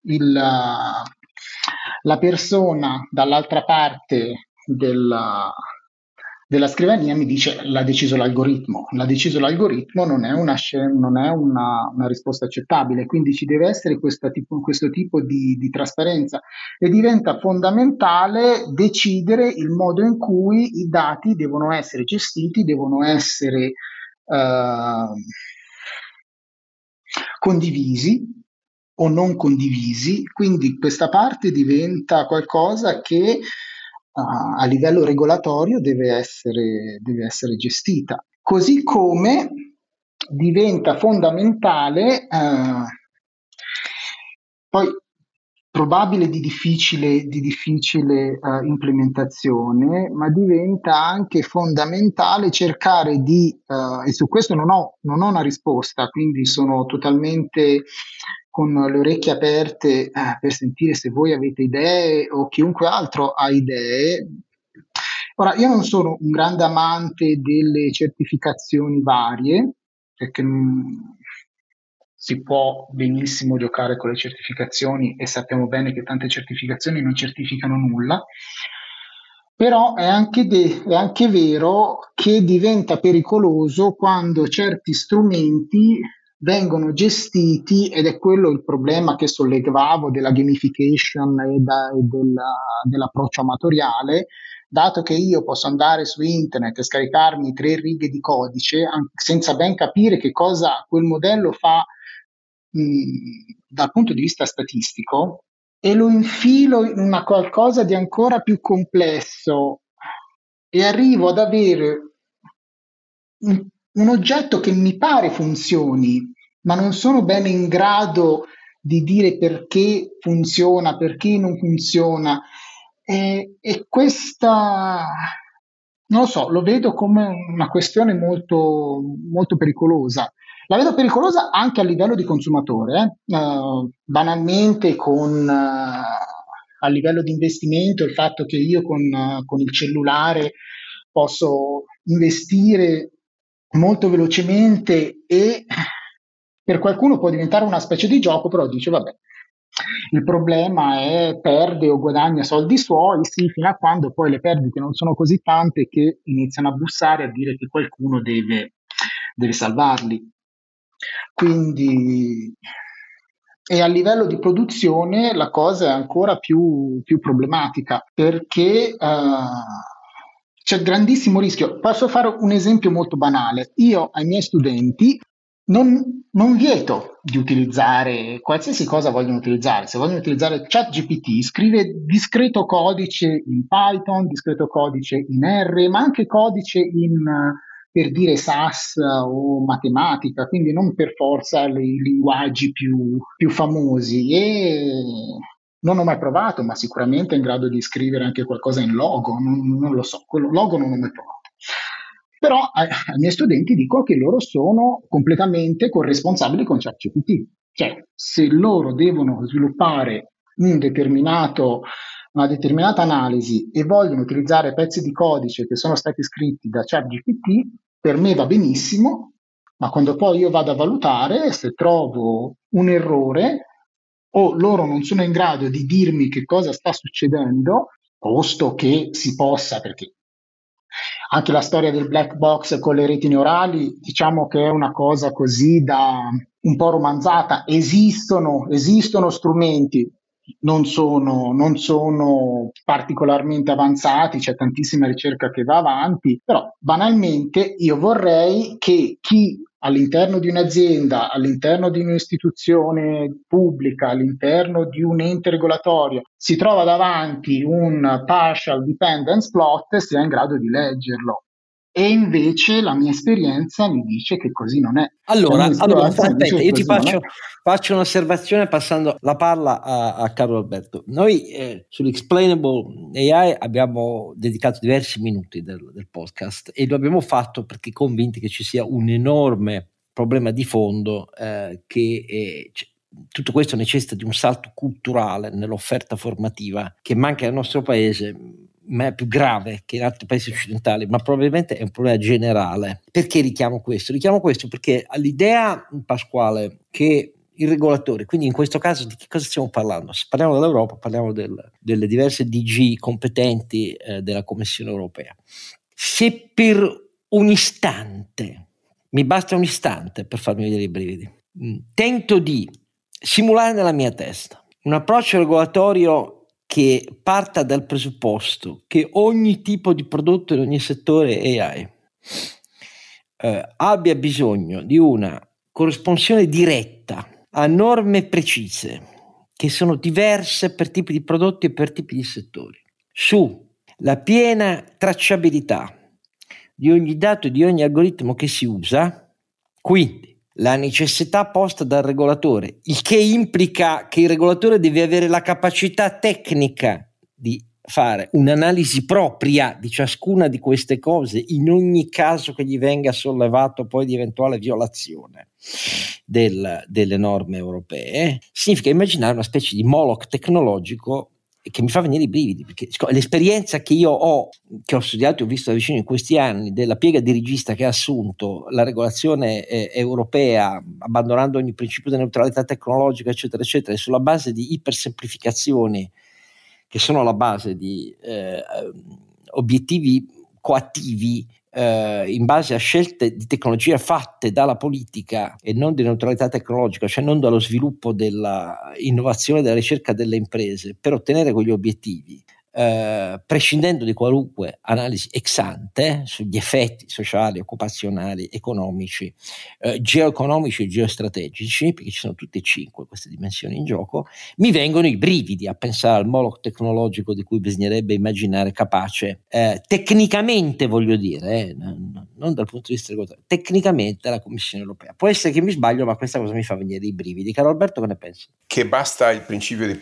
il, la persona dall'altra parte della, della scrivania mi dice l'ha deciso l'algoritmo. L'ha deciso l'algoritmo non è una, non è una, una risposta accettabile, quindi ci deve essere tipo, questo tipo di, di, trasparenza e diventa fondamentale decidere il modo in cui i dati devono essere gestiti, devono essere uh, condivisi o non condivisi, quindi questa parte diventa qualcosa che uh, a livello regolatorio deve essere, deve essere, gestita. Così come diventa fondamentale, uh, poi probabile di difficile, di difficile uh, implementazione, ma diventa anche fondamentale cercare di, uh, e su questo non ho, non ho, una risposta, quindi sono totalmente con le orecchie aperte uh, per sentire se voi avete idee o chiunque altro ha idee. Ora, io non sono un grande amante delle certificazioni varie, perché si può benissimo giocare con le certificazioni e sappiamo bene che tante certificazioni non certificano nulla, però è anche, de- è anche vero che diventa pericoloso quando certi strumenti vengono gestiti ed è quello il problema che sollevavo della gamification e, da, e della, dell'approccio amatoriale, dato che io posso andare su internet e scaricarmi tre righe di codice senza ben capire che cosa quel modello fa dal punto di vista statistico e lo infilo in una qualcosa di ancora più complesso e arrivo ad avere un, un oggetto che mi pare funzioni, ma non sono bene in grado di dire perché funziona, perché non funziona. E, e, questa, non lo so, lo vedo come una questione molto, molto pericolosa. La vedo pericolosa anche a livello di consumatore, eh? uh, banalmente con, uh, a livello di investimento, il fatto che io con, uh, con il cellulare posso investire molto velocemente e per qualcuno può diventare una specie di gioco, però dice vabbè, il problema è perde o guadagna soldi suoi, sì, fino a quando poi le perdite non sono così tante che iniziano a bussare a dire che qualcuno deve, deve salvarli. Quindi, e a livello di produzione la cosa è ancora più, più problematica perché uh, c'è grandissimo rischio. Posso fare un esempio molto banale. Io ai miei studenti non, non, vieto di utilizzare qualsiasi cosa vogliono utilizzare. Se vogliono utilizzare ChatGPT, scrive discreto codice in Python, discreto codice in R, ma anche codice in per dire SAS o matematica, quindi non per forza i linguaggi più, più famosi. E non ho mai provato, ma sicuramente è in grado di scrivere anche qualcosa in logo, non, non lo so, quello, logo non ho mai provato. Però ai, ai miei studenti dico che loro sono completamente corresponsabili con ChatGPT, cioè se loro devono sviluppare un una determinata analisi e vogliono utilizzare pezzi di codice che sono stati scritti da ChatGPT, per me va benissimo, ma quando poi io vado a valutare, se trovo un errore o loro non sono in grado di dirmi che cosa sta succedendo, posto che si possa, perché anche la storia del black box con le reti neurali, diciamo che è una cosa così da un po' romanzata. Esistono, esistono strumenti non sono, non sono particolarmente avanzati, c'è tantissima ricerca che va avanti, però banalmente io vorrei che chi all'interno di un'azienda, all'interno di un'istituzione pubblica, all'interno di un ente regolatorio, si trova davanti un partial dependence plot, sia in grado di leggerlo. E invece la mia esperienza mi dice che così non è.
Allora, allora aspetta, io ti faccio, faccio, un'osservazione passando la palla a, a Carlo Alberto. Noi eh, sull'Explainable AI abbiamo dedicato diversi minuti del, del podcast e lo abbiamo fatto perché convinti che ci sia un enorme problema di fondo eh, che eh, tutto questo necessita di un salto culturale nell'offerta formativa che manca nel nostro paese più grave che in altri paesi occidentali, ma probabilmente è un problema generale. Perché richiamo questo? Richiamo questo perché all'idea, Pasquale, che il regolatore, quindi in questo caso di che cosa stiamo parlando? Se parliamo dell'Europa, parliamo del, delle diverse DG competenti eh, della Commissione europea. Se per un istante, mi basta un istante per farmi vedere i brividi, mm, tento di simulare nella mia testa un approccio regolatorio che parta dal presupposto che ogni tipo di prodotto in ogni settore AI eh, abbia bisogno di una corrispondenza diretta a norme precise che sono diverse per tipi di prodotti e per tipi di settori, sulla piena tracciabilità di ogni dato e di ogni algoritmo che si usa, quindi la necessità posta dal regolatore, il che implica che il regolatore deve avere la capacità tecnica di fare un'analisi propria di ciascuna di queste cose in ogni caso che gli venga sollevato poi di eventuale violazione del, delle norme europee, significa immaginare una specie di Moloch tecnologico che mi fa venire i brividi, perché l'esperienza che io ho, che ho studiato e ho visto da vicino in questi anni, della piega dirigista che ha assunto la regolazione eh, europea, abbandonando ogni principio di neutralità tecnologica, eccetera, eccetera, sulla base di ipersemplificazioni che sono alla base di eh, obiettivi coattivi eh, in base a scelte di tecnologia fatte dalla politica e non di neutralità tecnologica, cioè non dallo sviluppo dell'innovazione e della ricerca delle imprese per ottenere quegli obiettivi, eh, prescindendo di qualunque analisi ex ante sugli effetti sociali, occupazionali, economici, eh, geoeconomici e geostrategici, perché ci sono tutte e cinque queste dimensioni in gioco, mi vengono i brividi a pensare al moloch tecnologico di cui bisognerebbe immaginare capace, eh, tecnicamente voglio dire, eh, non, non dal punto di vista regolatorio, tecnicamente la Commissione europea. Può essere che mi sbaglio, ma questa cosa mi fa venire i brividi. Caro Alberto, che ne pensi?
Che basta il principio di,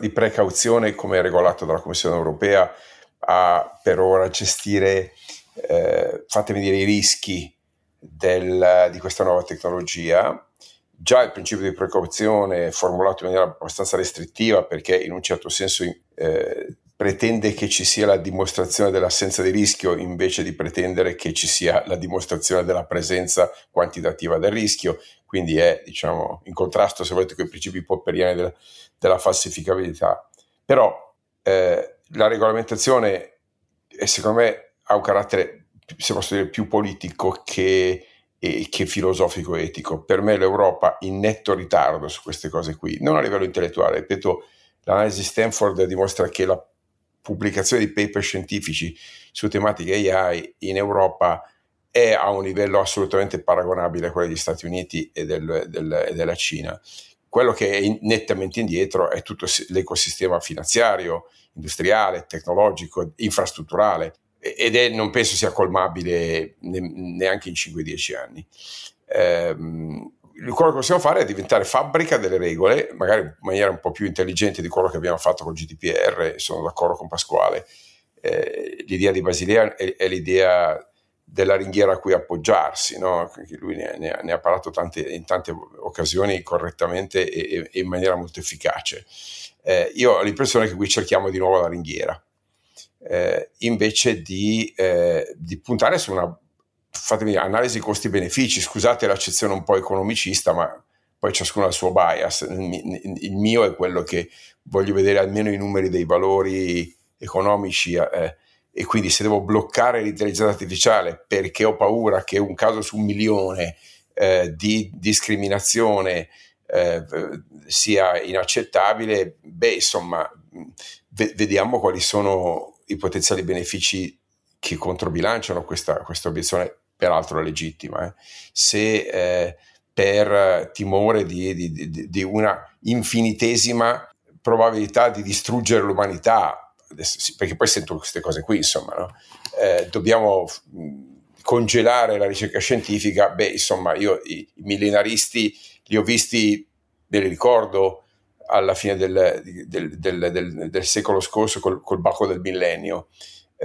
di precauzione come regolato dalla Commissione Commissione europea a per ora gestire, eh, fatemi dire, i rischi del, di questa nuova tecnologia. Già il principio di precauzione è formulato in maniera abbastanza restrittiva perché in un certo senso eh, pretende che ci sia la dimostrazione dell'assenza di rischio invece di pretendere che ci sia la dimostrazione della presenza quantitativa del rischio, quindi è diciamo, in contrasto se volete con i principi popperiani della, della falsificabilità. Però eh, la regolamentazione è, secondo me ha un carattere, se posso dire, più politico che, e, che filosofico etico. Per me l'Europa in netto ritardo su queste cose qui, non a livello intellettuale, ripeto, l'analisi Stanford dimostra che la pubblicazione di paper scientifici su tematiche AI in Europa è a un livello assolutamente paragonabile a quello degli Stati Uniti e, del, del, e della Cina. Quello che è nettamente indietro è tutto l'ecosistema finanziario, industriale, tecnologico, infrastrutturale ed è, non penso sia colmabile neanche in 5-10 anni. Ehm, quello che possiamo fare è diventare fabbrica delle regole, magari in maniera un po' più intelligente di quello che abbiamo fatto con GDPR, sono d'accordo con Pasquale. Eh, l'idea di Basilea è, è l'idea della ringhiera a cui appoggiarsi, no? lui ne, ne, ha, ne, ha, parlato tante, in tante occasioni correttamente e, e in maniera molto efficace. Eh, io ho l'impressione che qui cerchiamo di nuovo la ringhiera, eh, invece di, eh, di, puntare su una fatemi analisi costi-benefici, scusate l'accezione un po' economicista, ma poi ciascuno ha il suo bias, il, mio è quello che voglio vedere almeno i numeri dei valori economici eh, e quindi se devo bloccare l'intelligenza artificiale perché ho paura che un caso su un milione eh, di discriminazione eh, sia inaccettabile, beh, insomma, v- vediamo quali sono i potenziali benefici che controbilanciano questa, questa obiezione, peraltro legittima. Eh. Se eh, per timore di, di, di, di, una infinitesima probabilità di distruggere l'umanità, perché poi sento queste cose qui, insomma, no? eh, dobbiamo congelare la ricerca scientifica, beh, insomma, io i, i millenaristi li ho visti, me li ricordo, alla fine del, del, del, del secolo scorso col, col Baco del millennio,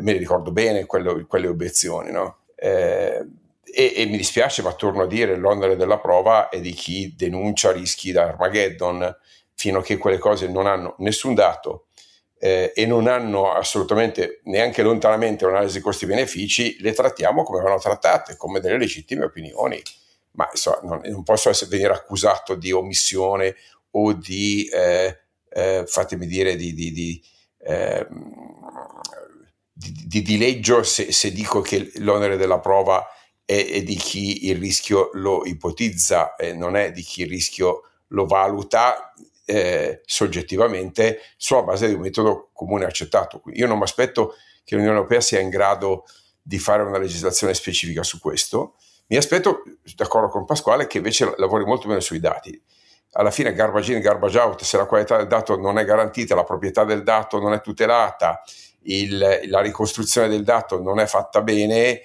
me li ricordo bene quello, quelle obiezioni, no? Eh, e, e, mi dispiace, ma torno a dire, l'onere della prova è di chi denuncia rischi da Armageddon, fino a che quelle cose non hanno nessun dato eh, e non hanno assolutamente neanche lontanamente un'analisi costi-benefici, le trattiamo come vanno trattate, come delle legittime opinioni. Ma insomma, non, non, posso essere, venire accusato di omissione o di, eh, eh, fatemi dire, di, di, di di, di dileggio se, se, dico che l'onere della prova è, è, di chi il rischio lo ipotizza e non è di chi il rischio lo valuta eh, soggettivamente sulla base di un metodo comune accettato. Io non mi aspetto che l'Unione Europea sia in grado di fare una legislazione specifica su questo, mi aspetto, d'accordo con Pasquale, che invece lavori molto bene sui dati. Alla fine garbage in, garbage out, se la qualità del dato non è garantita, la proprietà del dato non è tutelata, il, la ricostruzione del dato non è fatta bene,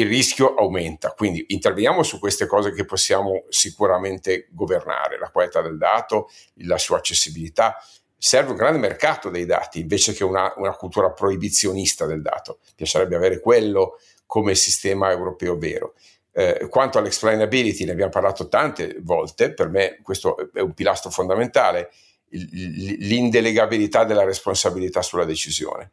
il rischio aumenta. Quindi interveniamo su queste cose che possiamo sicuramente governare, la qualità del dato, la sua accessibilità. Serve un grande mercato dei dati invece che una, una cultura proibizionista del dato. Piacerebbe avere quello come sistema europeo vero. Eh, quanto all'explainability, ne abbiamo parlato tante volte, per me questo è un pilastro fondamentale l'indelegabilità della responsabilità sulla decisione.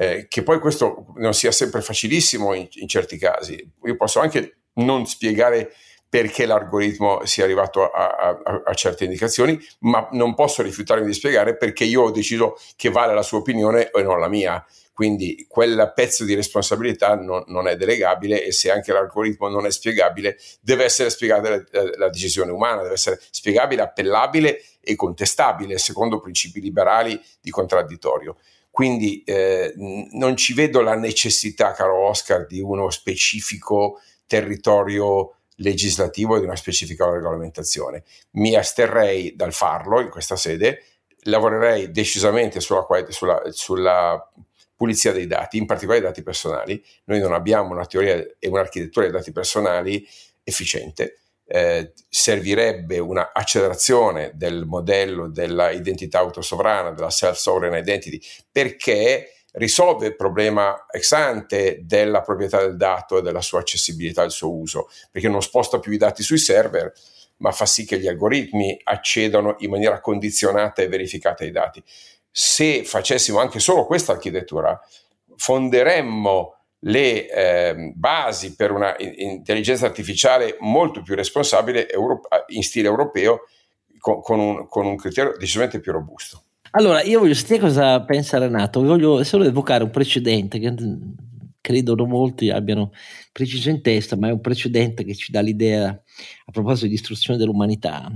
Eh, che poi questo non sia sempre facilissimo in, in, certi casi. Io posso anche non spiegare perché l'algoritmo sia arrivato a, a, a, certe indicazioni, ma non posso rifiutarmi di spiegare perché io ho deciso che vale la sua opinione e non la mia. Quindi quel pezzo di responsabilità non, non, è delegabile e se anche l'algoritmo non è spiegabile, deve essere spiegata la, la, decisione umana, deve essere spiegabile, appellabile e contestabile secondo principi liberali di contraddittorio. Quindi eh, non ci vedo la necessità, caro Oscar, di uno specifico territorio legislativo e di una specifica regolamentazione. Mi asterrei dal farlo in questa sede, lavorerei decisamente sulla, sulla, sulla pulizia dei dati, in particolare dei dati personali. Noi non abbiamo una teoria e un'architettura dei dati personali efficiente. Eh, servirebbe un'accelerazione del modello dell'identità autosovrana, della self-sovereign identity, perché risolve il problema ex ante della proprietà del dato e della sua accessibilità al suo uso, perché non sposta più i dati sui server, ma fa sì che gli algoritmi accedano in maniera condizionata e verificata ai dati. Se facessimo anche solo questa architettura, fonderemmo le eh, basi per una intelligenza artificiale molto più responsabile in stile europeo con, con, un, con un criterio decisamente più robusto.
Allora, io voglio sentire cosa pensa Renato, voglio solo evocare un precedente che credo non molti abbiano preciso in testa, ma è un precedente che ci dà l'idea, a proposito di distruzione dell'umanità,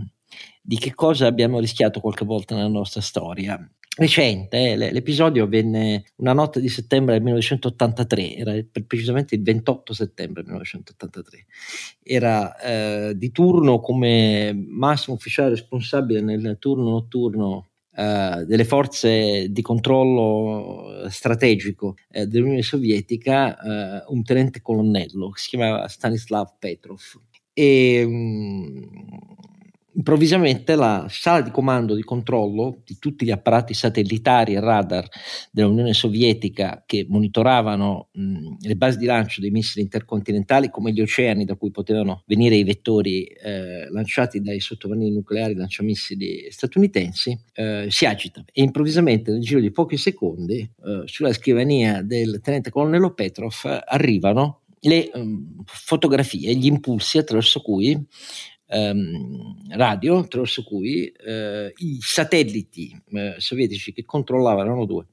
di che cosa abbiamo rischiato qualche volta nella nostra storia recente, eh, l'episodio avvenne una notte di settembre del 1983, era precisamente il 28 settembre 1983. Era eh, di turno come massimo ufficiale responsabile nel turno notturno Uh, delle forze di controllo strategico uh, dell'Unione Sovietica uh, un tenente colonnello che si chiamava Stanislav Petrov e um, improvvisamente la sala di comando di controllo di tutti gli apparati satellitari e radar dell'Unione Sovietica che monitoravano mh, le basi di lancio dei missili intercontinentali come gli oceani da cui potevano venire i vettori eh, lanciati dai sottomarini nucleari lanciamissili statunitensi eh, si agita. E improvvisamente nel giro di pochi secondi eh, sulla scrivania del tenente colonnello Petrov arrivano le um, fotografie, gli impulsi attraverso cui ehm, radio attraverso cui eh, i satelliti eh, sovietici che controllavano, due,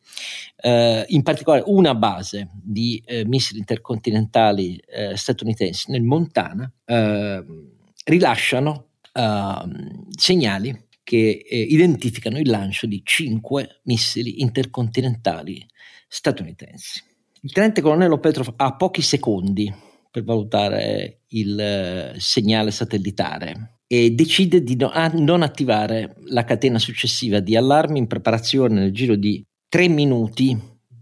eh, in particolare una base di eh, missili intercontinentali eh, statunitensi nel Montana, ehm, rilasciano uh, segnali che eh, identificano il lancio di cinque missili intercontinentali statunitensi. Il tenente colonnello Petrov ha pochi secondi per valutare il uh, segnale satellitare e decide di no, non attivare la catena successiva di allarmi in preparazione nel giro di tre minuti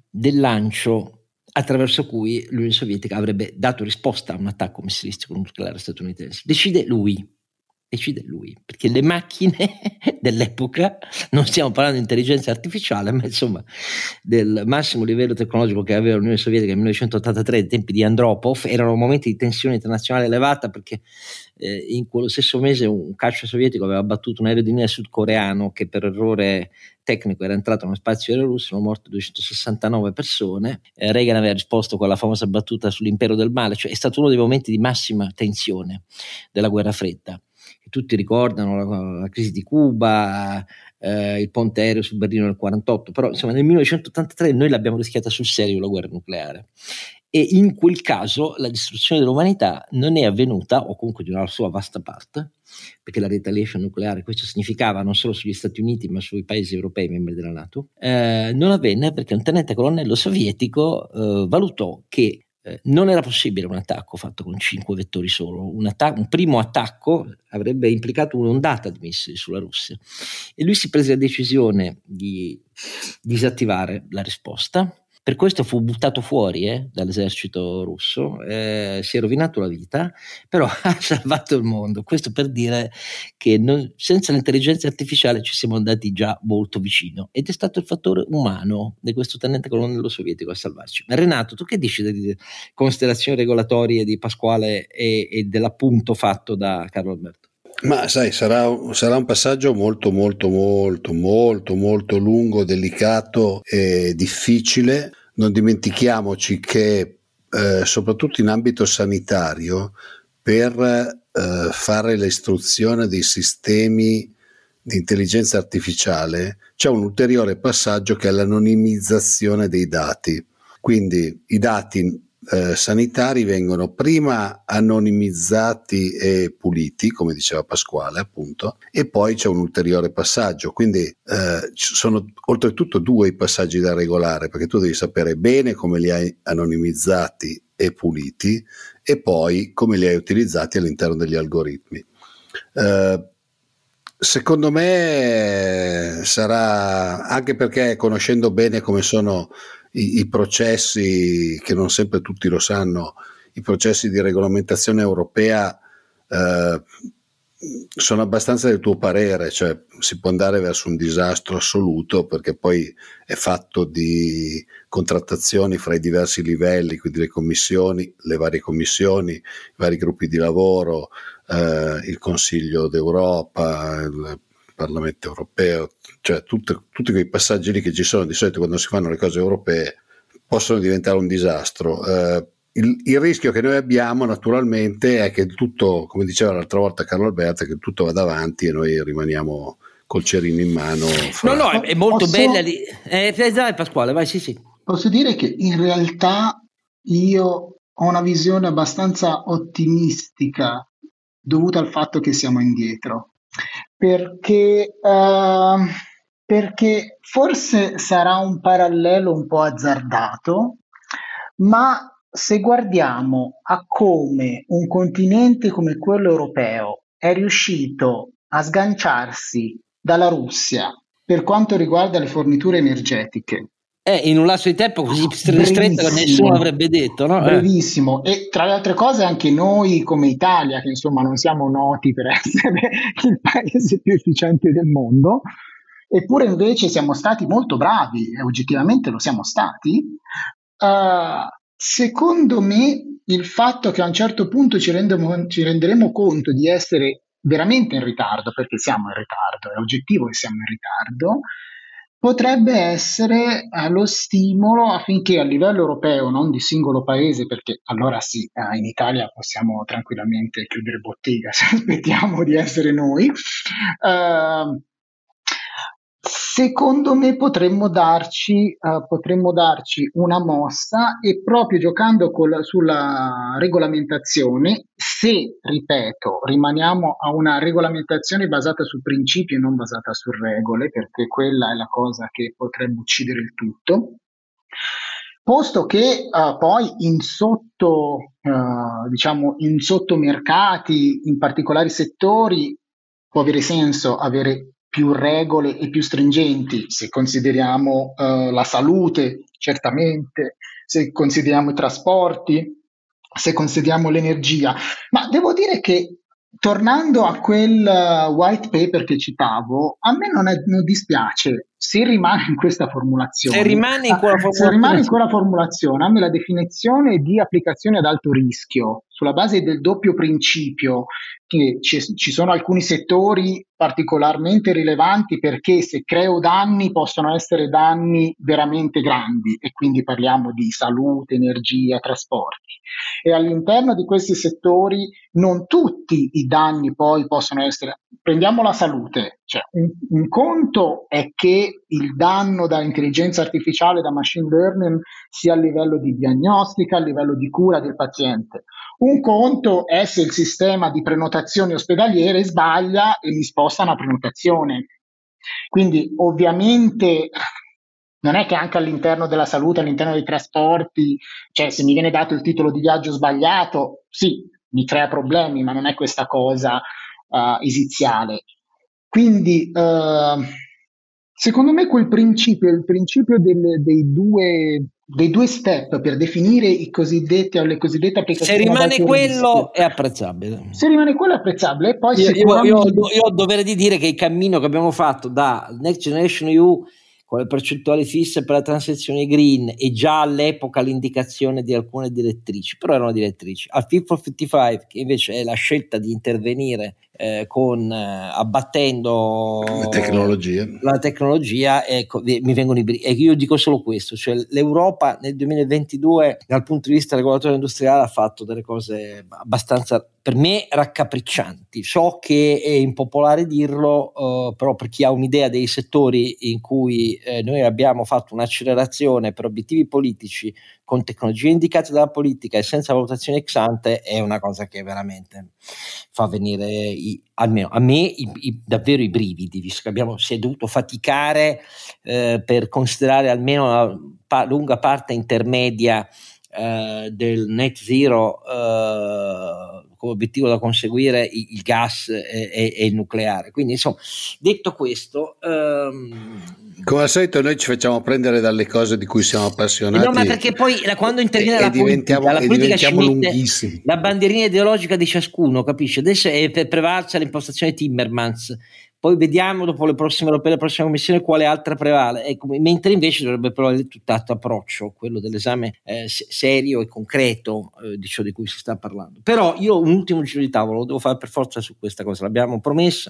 del lancio attraverso cui l'Unione Sovietica avrebbe dato risposta a un attacco missilistico nucleare statunitense. Decide lui, decide lui, perché le macchine dell'epoca, non stiamo parlando di intelligenza artificiale, ma insomma del massimo livello tecnologico che aveva l'Unione Sovietica nel 1983, ai tempi di Andropov, erano momenti di tensione internazionale elevata perché eh, in quello stesso mese un caccia sovietico aveva battuto un aereo di linea sudcoreano che per errore tecnico era entrato nello spazio aereo russo, sono morte 269 persone. Eh, Reagan aveva risposto con la famosa battuta sull'impero del male, cioè è stato uno dei momenti di massima tensione della guerra fredda tutti ricordano la, la crisi di Cuba, eh, il ponte aereo su Berlino nel 1948, però insomma nel 1983 noi l'abbiamo rischiata sul serio la guerra nucleare. E in quel caso la distruzione dell'umanità non è avvenuta, o comunque di una sua vasta parte, perché la retaliation nucleare, questo significava non solo sugli Stati Uniti ma sui paesi europei membri della Nato, eh, non avvenne perché un tenente colonnello sovietico eh, valutò che non era possibile un attacco fatto con cinque vettori solo. Un, attac- un, primo attacco avrebbe implicato un'ondata di missili sulla Russia. E lui si prese la decisione di disattivare la risposta per questo fu buttato fuori eh, dall'esercito russo, eh, si è rovinato la vita, però ha salvato il mondo. Questo per dire che non, senza l'intelligenza artificiale ci siamo andati già molto vicino ed è stato il fattore umano di questo tenente colonnello sovietico a salvarci. Renato, tu che dici delle considerazioni regolatorie di Pasquale e, e dell'appunto fatto da Carlo Alberto?
Ma sai, sarà, sarà, un passaggio molto, molto, molto, molto, molto lungo, delicato e difficile. Non dimentichiamoci che, eh, soprattutto in ambito sanitario, per eh, fare l'istruzione dei sistemi di intelligenza artificiale c'è un ulteriore passaggio che è l'anonimizzazione dei dati. Quindi i dati eh, sanitari vengono prima anonimizzati e puliti, come diceva Pasquale, appunto, e poi c'è un ulteriore passaggio. Quindi eh, sono oltretutto due i passaggi da regolare, perché tu devi sapere bene come li hai anonimizzati e puliti e poi come li hai utilizzati all'interno degli algoritmi. Eh, secondo me sarà anche perché conoscendo bene come sono i, i processi, che non sempre tutti lo sanno, i processi di regolamentazione europea eh, sono abbastanza del tuo parere, cioè si può andare verso un disastro assoluto perché poi è fatto di contrattazioni fra i diversi livelli, quindi le commissioni, le varie commissioni, i vari gruppi di lavoro, eh, il Consiglio d'Europa, il Parlamento europeo, cioè tutte, tutti quei passaggi lì che ci sono di solito quando si fanno le cose europee possono diventare un disastro. Eh, il, il, rischio che noi abbiamo naturalmente è che tutto, come diceva l'altra volta Carlo Alberto, che tutto vada avanti e noi rimaniamo col cerino in mano.
Fra... No, no, è, è molto Posso... bella lì. Eh, dai Pasquale, vai, sì, sì.
Posso dire che in realtà io ho una visione abbastanza ottimistica dovuta al fatto che siamo indietro perché, uh, perché forse sarà un parallelo un po' azzardato, ma se guardiamo a come un continente come quello europeo è riuscito a sganciarsi dalla Russia per quanto riguarda le forniture energetiche,
eh, in un lasso di tempo così stretto che nessuno avrebbe detto, no?
Eh. Brevissimo. E tra le altre cose anche noi come Italia, che insomma non siamo noti per essere il paese più efficiente del mondo, eppure invece siamo stati molto bravi, e oggettivamente lo siamo stati, uh, secondo me il fatto che a un certo punto ci, rendemo, ci renderemo conto di essere veramente in ritardo, perché siamo in ritardo, è oggettivo che siamo in ritardo, potrebbe essere eh, lo stimolo affinché a livello europeo, non di singolo paese, perché allora sì, eh, in Italia possiamo tranquillamente chiudere bottega se aspettiamo di essere noi, eh, Secondo me potremmo darci, uh, potremmo darci, una mossa e proprio giocando col, sulla regolamentazione, se, ripeto, rimaniamo a una regolamentazione basata su principi e non basata su regole, perché quella è la cosa che potrebbe uccidere il tutto, posto che uh, poi in sotto, uh, diciamo, in sottomercati, in particolari settori, può avere senso avere più regole e più stringenti, se consideriamo uh, la salute, certamente, se consideriamo i trasporti, se consideriamo l'energia. Ma devo dire che tornando a quel uh, white paper che citavo, a me non, è, non, dispiace se rimane in questa formulazione.
Se rimane in quella
formulazione. Se rimane in quella formulazione, a me la definizione di applicazione ad alto rischio, sulla base del doppio principio, che ci, ci sono alcuni settori particolarmente rilevanti perché se creo danni possono essere danni veramente grandi e quindi parliamo di salute, energia, trasporti. E all'interno di questi settori non tutti i danni poi possono essere. Prendiamo la salute, cioè un, un conto è che il danno da intelligenza artificiale, da machine learning, sia a livello di diagnostica, a livello di cura del paziente. Un conto è se il sistema di prenotazioni ospedaliere sbaglia e mi sposta una prenotazione. Quindi ovviamente non è che anche all'interno della salute, all'interno dei trasporti, cioè se mi viene dato il titolo di viaggio sbagliato, sì, mi crea problemi, ma non è questa cosa uh, esiziale. Quindi uh, secondo me quel principio, il principio del, dei due dei due step per definire i cosiddetti o le cosiddette applicazioni.
Se rimane quello è apprezzabile.
Se rimane quello è apprezzabile. E poi
io, sicuramente... io, io, io, ho il dovere di dire che il cammino che abbiamo fatto da Next Generation EU con le percentuali fisse per la transizione green e già all'epoca l'indicazione di alcune direttrici, però erano direttrici. Al Fit for 55, che invece è la scelta di intervenire eh, con, eh, abbattendo
la tecnologia,
la tecnologia ecco, mi vengono i brividi. E io dico solo questo, cioè l'Europa nel 2022 dal punto di vista regolatorio industriale ha fatto delle cose abbastanza per me raccapriccianti. So che è impopolare dirlo, uh, però per chi ha un'idea dei settori in cui eh, noi abbiamo fatto un'accelerazione per obiettivi politici con tecnologie indicate dalla politica e senza valutazione ex ante è una cosa che veramente fa venire i, almeno a me i, davvero i brividi, visto che abbiamo, si è dovuto faticare eh, per considerare almeno una pa- lunga parte intermedia eh, del net zero eh, come obiettivo da conseguire il, gas e, e, e, il nucleare. Quindi, insomma, detto questo, ehm,
come al solito noi ci facciamo prendere dalle cose di cui siamo appassionati. No,
ma perché poi quando interviene e, la politica, la politica ci mette la bandierina ideologica di ciascuno, capisci? Adesso è prevalsa l'impostazione Timmermans poi vediamo dopo le prossime europee, la prossima commissione, quale altra prevale. Ecco, mentre invece dovrebbe prevalere tutt'altro approccio, quello dell'esame eh, serio e concreto eh, di ciò di cui si sta parlando. Però io un ultimo giro di tavolo lo devo fare per forza su questa cosa, l'abbiamo promessa,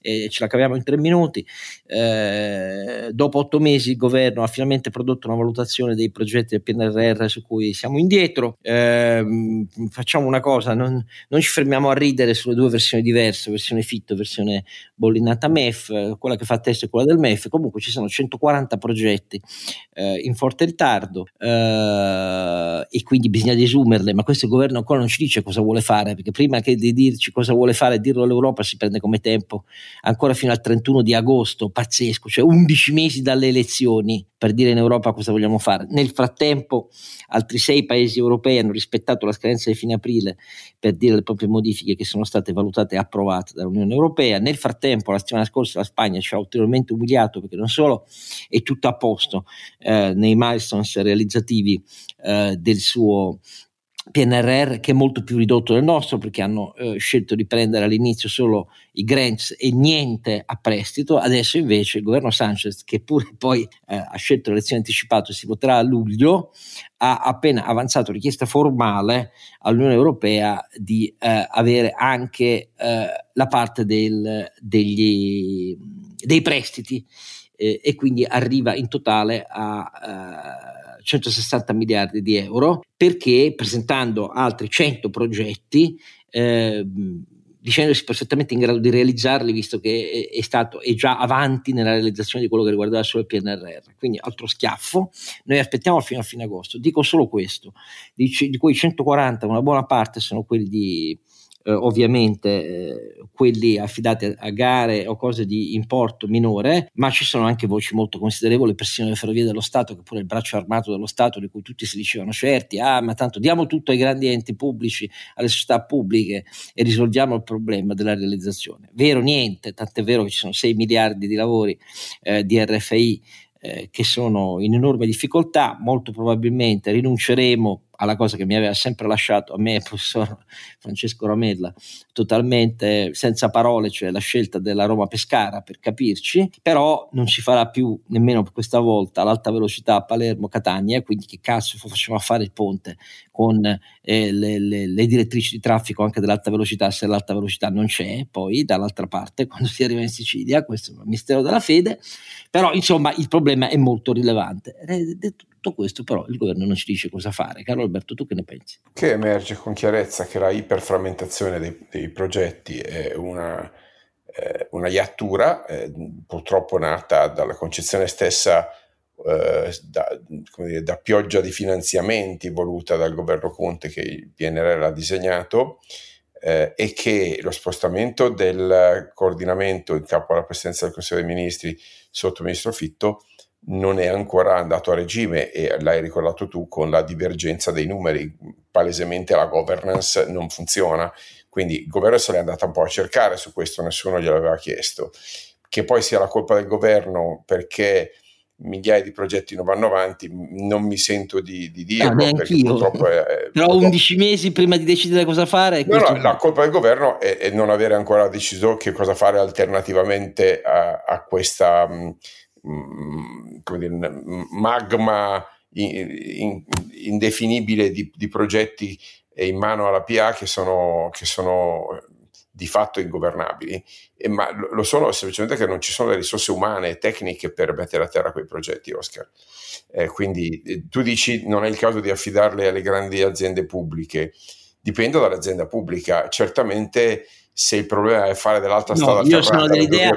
eh, ce la caviamo in tre minuti. Eh, dopo otto mesi il governo ha finalmente prodotto una valutazione dei progetti del PNRR su cui siamo indietro. Ehm, facciamo una cosa, non, non ci fermiamo a ridere sulle due versioni diverse, versione fitto, versione bollinato coordinata MEF, quella che fa test è quella del MEF, comunque ci sono 140 progetti eh, in forte ritardo eh, e quindi bisogna desumerle, ma questo governo ancora non ci dice cosa vuole fare, perché prima che di dirci cosa vuole fare e dirlo all'Europa si prende come tempo ancora fino al 31 di agosto, pazzesco, cioè 11 mesi dalle elezioni per dire in Europa cosa vogliamo fare. Nel frattempo altri sei paesi europei hanno rispettato la scadenza di fine aprile per dire le proprie modifiche che sono state valutate e approvate dall'Unione Europea. Nel frattempo la settimana scorsa la Spagna ci ha ulteriormente umiliato perché non solo è tutto a posto eh, nei milestones realizzativi eh, del suo PNRR che è molto più ridotto del nostro perché hanno eh, scelto di prendere all'inizio solo i grants e niente a prestito, adesso invece il governo Sanchez che pure poi eh, ha scelto l'elezione anticipata e si voterà a luglio ha appena avanzato richiesta formale all'Unione Europea di eh, avere anche eh, la parte del, degli, dei prestiti eh, e quindi arriva in totale a 160 eh, miliardi di euro perché presentando altri 100 progetti eh, dicendosi perfettamente in grado di realizzarli, visto che è, è stato è già avanti nella realizzazione di quello che riguardava solo il PNRR. Quindi altro schiaffo. Noi aspettiamo fino a fine agosto. Dico solo questo: di, di quei 140, una buona parte sono quelli di eh, ovviamente eh, quelli affidati a, a, gare o cose di importo minore, ma ci sono anche voci molto considerevoli, persino le ferrovie dello Stato, che pure il braccio armato dello Stato, di cui tutti si dicevano certi, ah ma tanto diamo tutto ai grandi enti pubblici, alle società pubbliche e risolviamo il problema della realizzazione. Vero niente, tant'è vero che ci sono 6 miliardi di lavori eh, di RFI eh, che sono in enorme difficoltà, molto probabilmente rinunceremo alla cosa che mi aveva sempre lasciato a me, professor Francesco Ramella, totalmente senza parole, cioè la scelta della Roma Pescara per capirci, però non si farà più nemmeno questa volta l'alta velocità Palermo-Catania, quindi che cazzo facciamo a fare il ponte con eh, le, le, le, direttrici di traffico anche dell'alta velocità se l'alta velocità non c'è, poi dall'altra parte quando si arriva in Sicilia, questo è un mistero della fede, però insomma il problema è molto rilevante. Detto questo però il governo non ci dice cosa fare. Carlo Alberto, tu che ne pensi?
Che emerge con chiarezza che la iperframmentazione dei, dei progetti è una, eh, una iattura, eh, purtroppo nata dalla concezione stessa eh, da, dire, da, pioggia di finanziamenti voluta dal governo Conte che il PNRR ha disegnato eh, e che lo spostamento del coordinamento in capo alla presidenza del Consiglio dei Ministri sotto il ministro Fitto non è ancora andato a regime e l'hai ricordato tu con la divergenza dei numeri, palesemente la governance non funziona, quindi il governo se l'è andato un po' a cercare su questo, nessuno gliel'aveva chiesto. Che poi sia la colpa del governo perché migliaia di progetti non vanno avanti, non mi sento di, di dirlo.
Ah, perché purtroppo è, Però 11 mesi prima di decidere cosa fare.
No, no, la colpa del governo è, è, non avere ancora deciso che cosa fare alternativamente a, a questa come dire, magma in, indefinibile di, di, progetti in mano alla PA che sono, che sono di fatto ingovernabili, e, ma lo sono semplicemente che non ci sono le risorse umane e tecniche per mettere a terra quei progetti, Oscar. Eh, quindi eh, tu dici non è il caso di affidarle alle grandi aziende pubbliche, dipende dall'azienda pubblica. Certamente se il problema è fare dell'alta no, strada
io sono, dell'idea,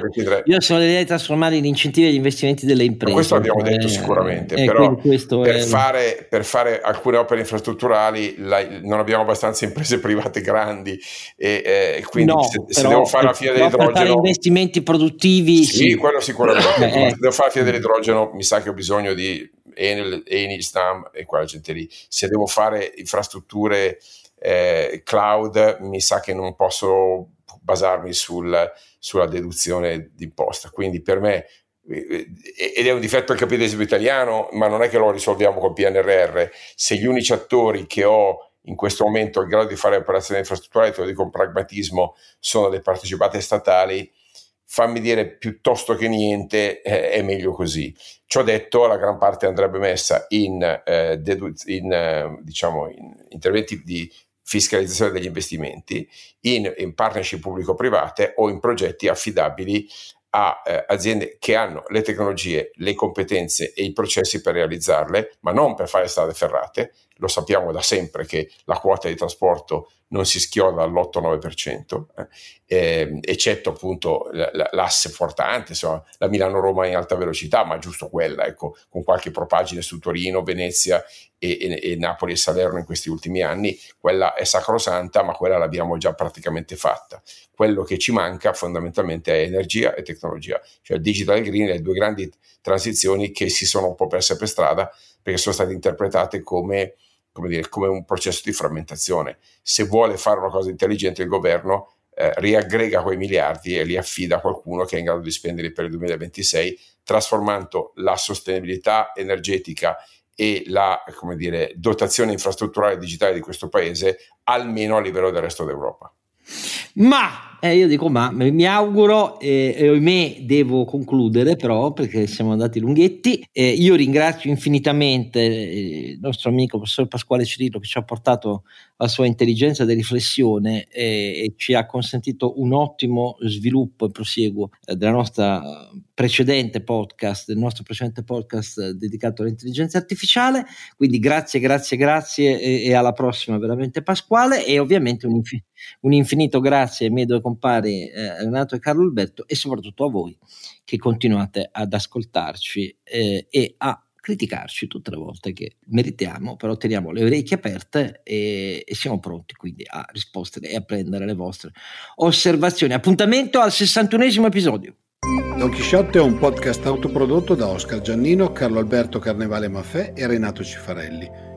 io sono dell'idea di trasformare in incentivi agli investimenti delle imprese.
questo l'abbiamo detto eh, sicuramente, eh, però per, è... fare, per, fare, alcune opere infrastrutturali la, non abbiamo abbastanza imprese private grandi e eh, quindi no, se, se, devo fare la fine dell'idrogeno... Per fare
investimenti produttivi...
Sì, sì. quello sicuramente. Eh, se devo fare la fine dell'idrogeno mi sa che ho bisogno di Enel, Enel, Stam e quella gente lì. Se devo fare infrastrutture eh, cloud, mi sa che non posso basarmi sul, sulla deduzione d'imposta. Quindi per me, eh, ed è un difetto del capitalismo italiano, ma non è che lo risolviamo col PNRR, se gli unici attori che ho in questo momento in grado di fare operazioni infrastrutturali, te lo dico con pragmatismo, sono le partecipate statali, fammi dire piuttosto che niente eh, è meglio così. Ciò detto, la gran parte andrebbe messa in, eh, dedu- in, eh, diciamo, in interventi di fiscalizzazione degli investimenti in, in partnership pubblico-private o in progetti affidabili a eh, aziende che hanno le tecnologie, le competenze e i processi per realizzarle, ma non per fare strade ferrate. Lo sappiamo da sempre che la quota di trasporto non si schioda all'8-9%, eh, eh, eccetto appunto l'asse portante, insomma, la Milano-Roma in alta velocità, ma giusto quella, ecco, con qualche propagine su Torino, Venezia e, e, e, Napoli e Salerno in questi ultimi anni, quella è sacrosanta, ma quella l'abbiamo già praticamente fatta. Quello che ci manca fondamentalmente è energia e tecnologia, cioè digital green, le due grandi transizioni che si sono un po' perse per strada perché sono state interpretate come come, dire, come un processo di frammentazione. Se vuole fare una cosa intelligente il governo eh, riaggrega quei miliardi e li affida a qualcuno che è in grado di spenderli per il 2026, trasformando la sostenibilità energetica e la dire, dotazione infrastrutturale digitale di questo paese almeno a livello del resto d'Europa.
Ma eh, io dico ma, mi auguro e, e ahimè devo concludere però perché siamo andati lunghetti. Eh, io ringrazio infinitamente eh, il nostro amico professor Pasquale Cirillo che ci ha portato la sua intelligenza di riflessione e, e ci ha consentito un ottimo sviluppo e prosieguo eh, della nostra precedente podcast, del nostro precedente podcast dedicato all'intelligenza artificiale. Quindi grazie, grazie, grazie e, e alla prossima veramente Pasquale e ovviamente un, infi- un infinito grazie miei due compari eh, Renato e Carlo Alberto e soprattutto a voi che continuate ad ascoltarci eh, e a criticarci tutte le volte che meritiamo, però teniamo le orecchie aperte e, e, siamo pronti quindi a rispondere e a prendere le vostre osservazioni. Appuntamento al 61esimo episodio.
Don Chisciotte è un podcast autoprodotto da Oscar Giannino, Carlo Alberto Carnevale Maffè e Renato Cifarelli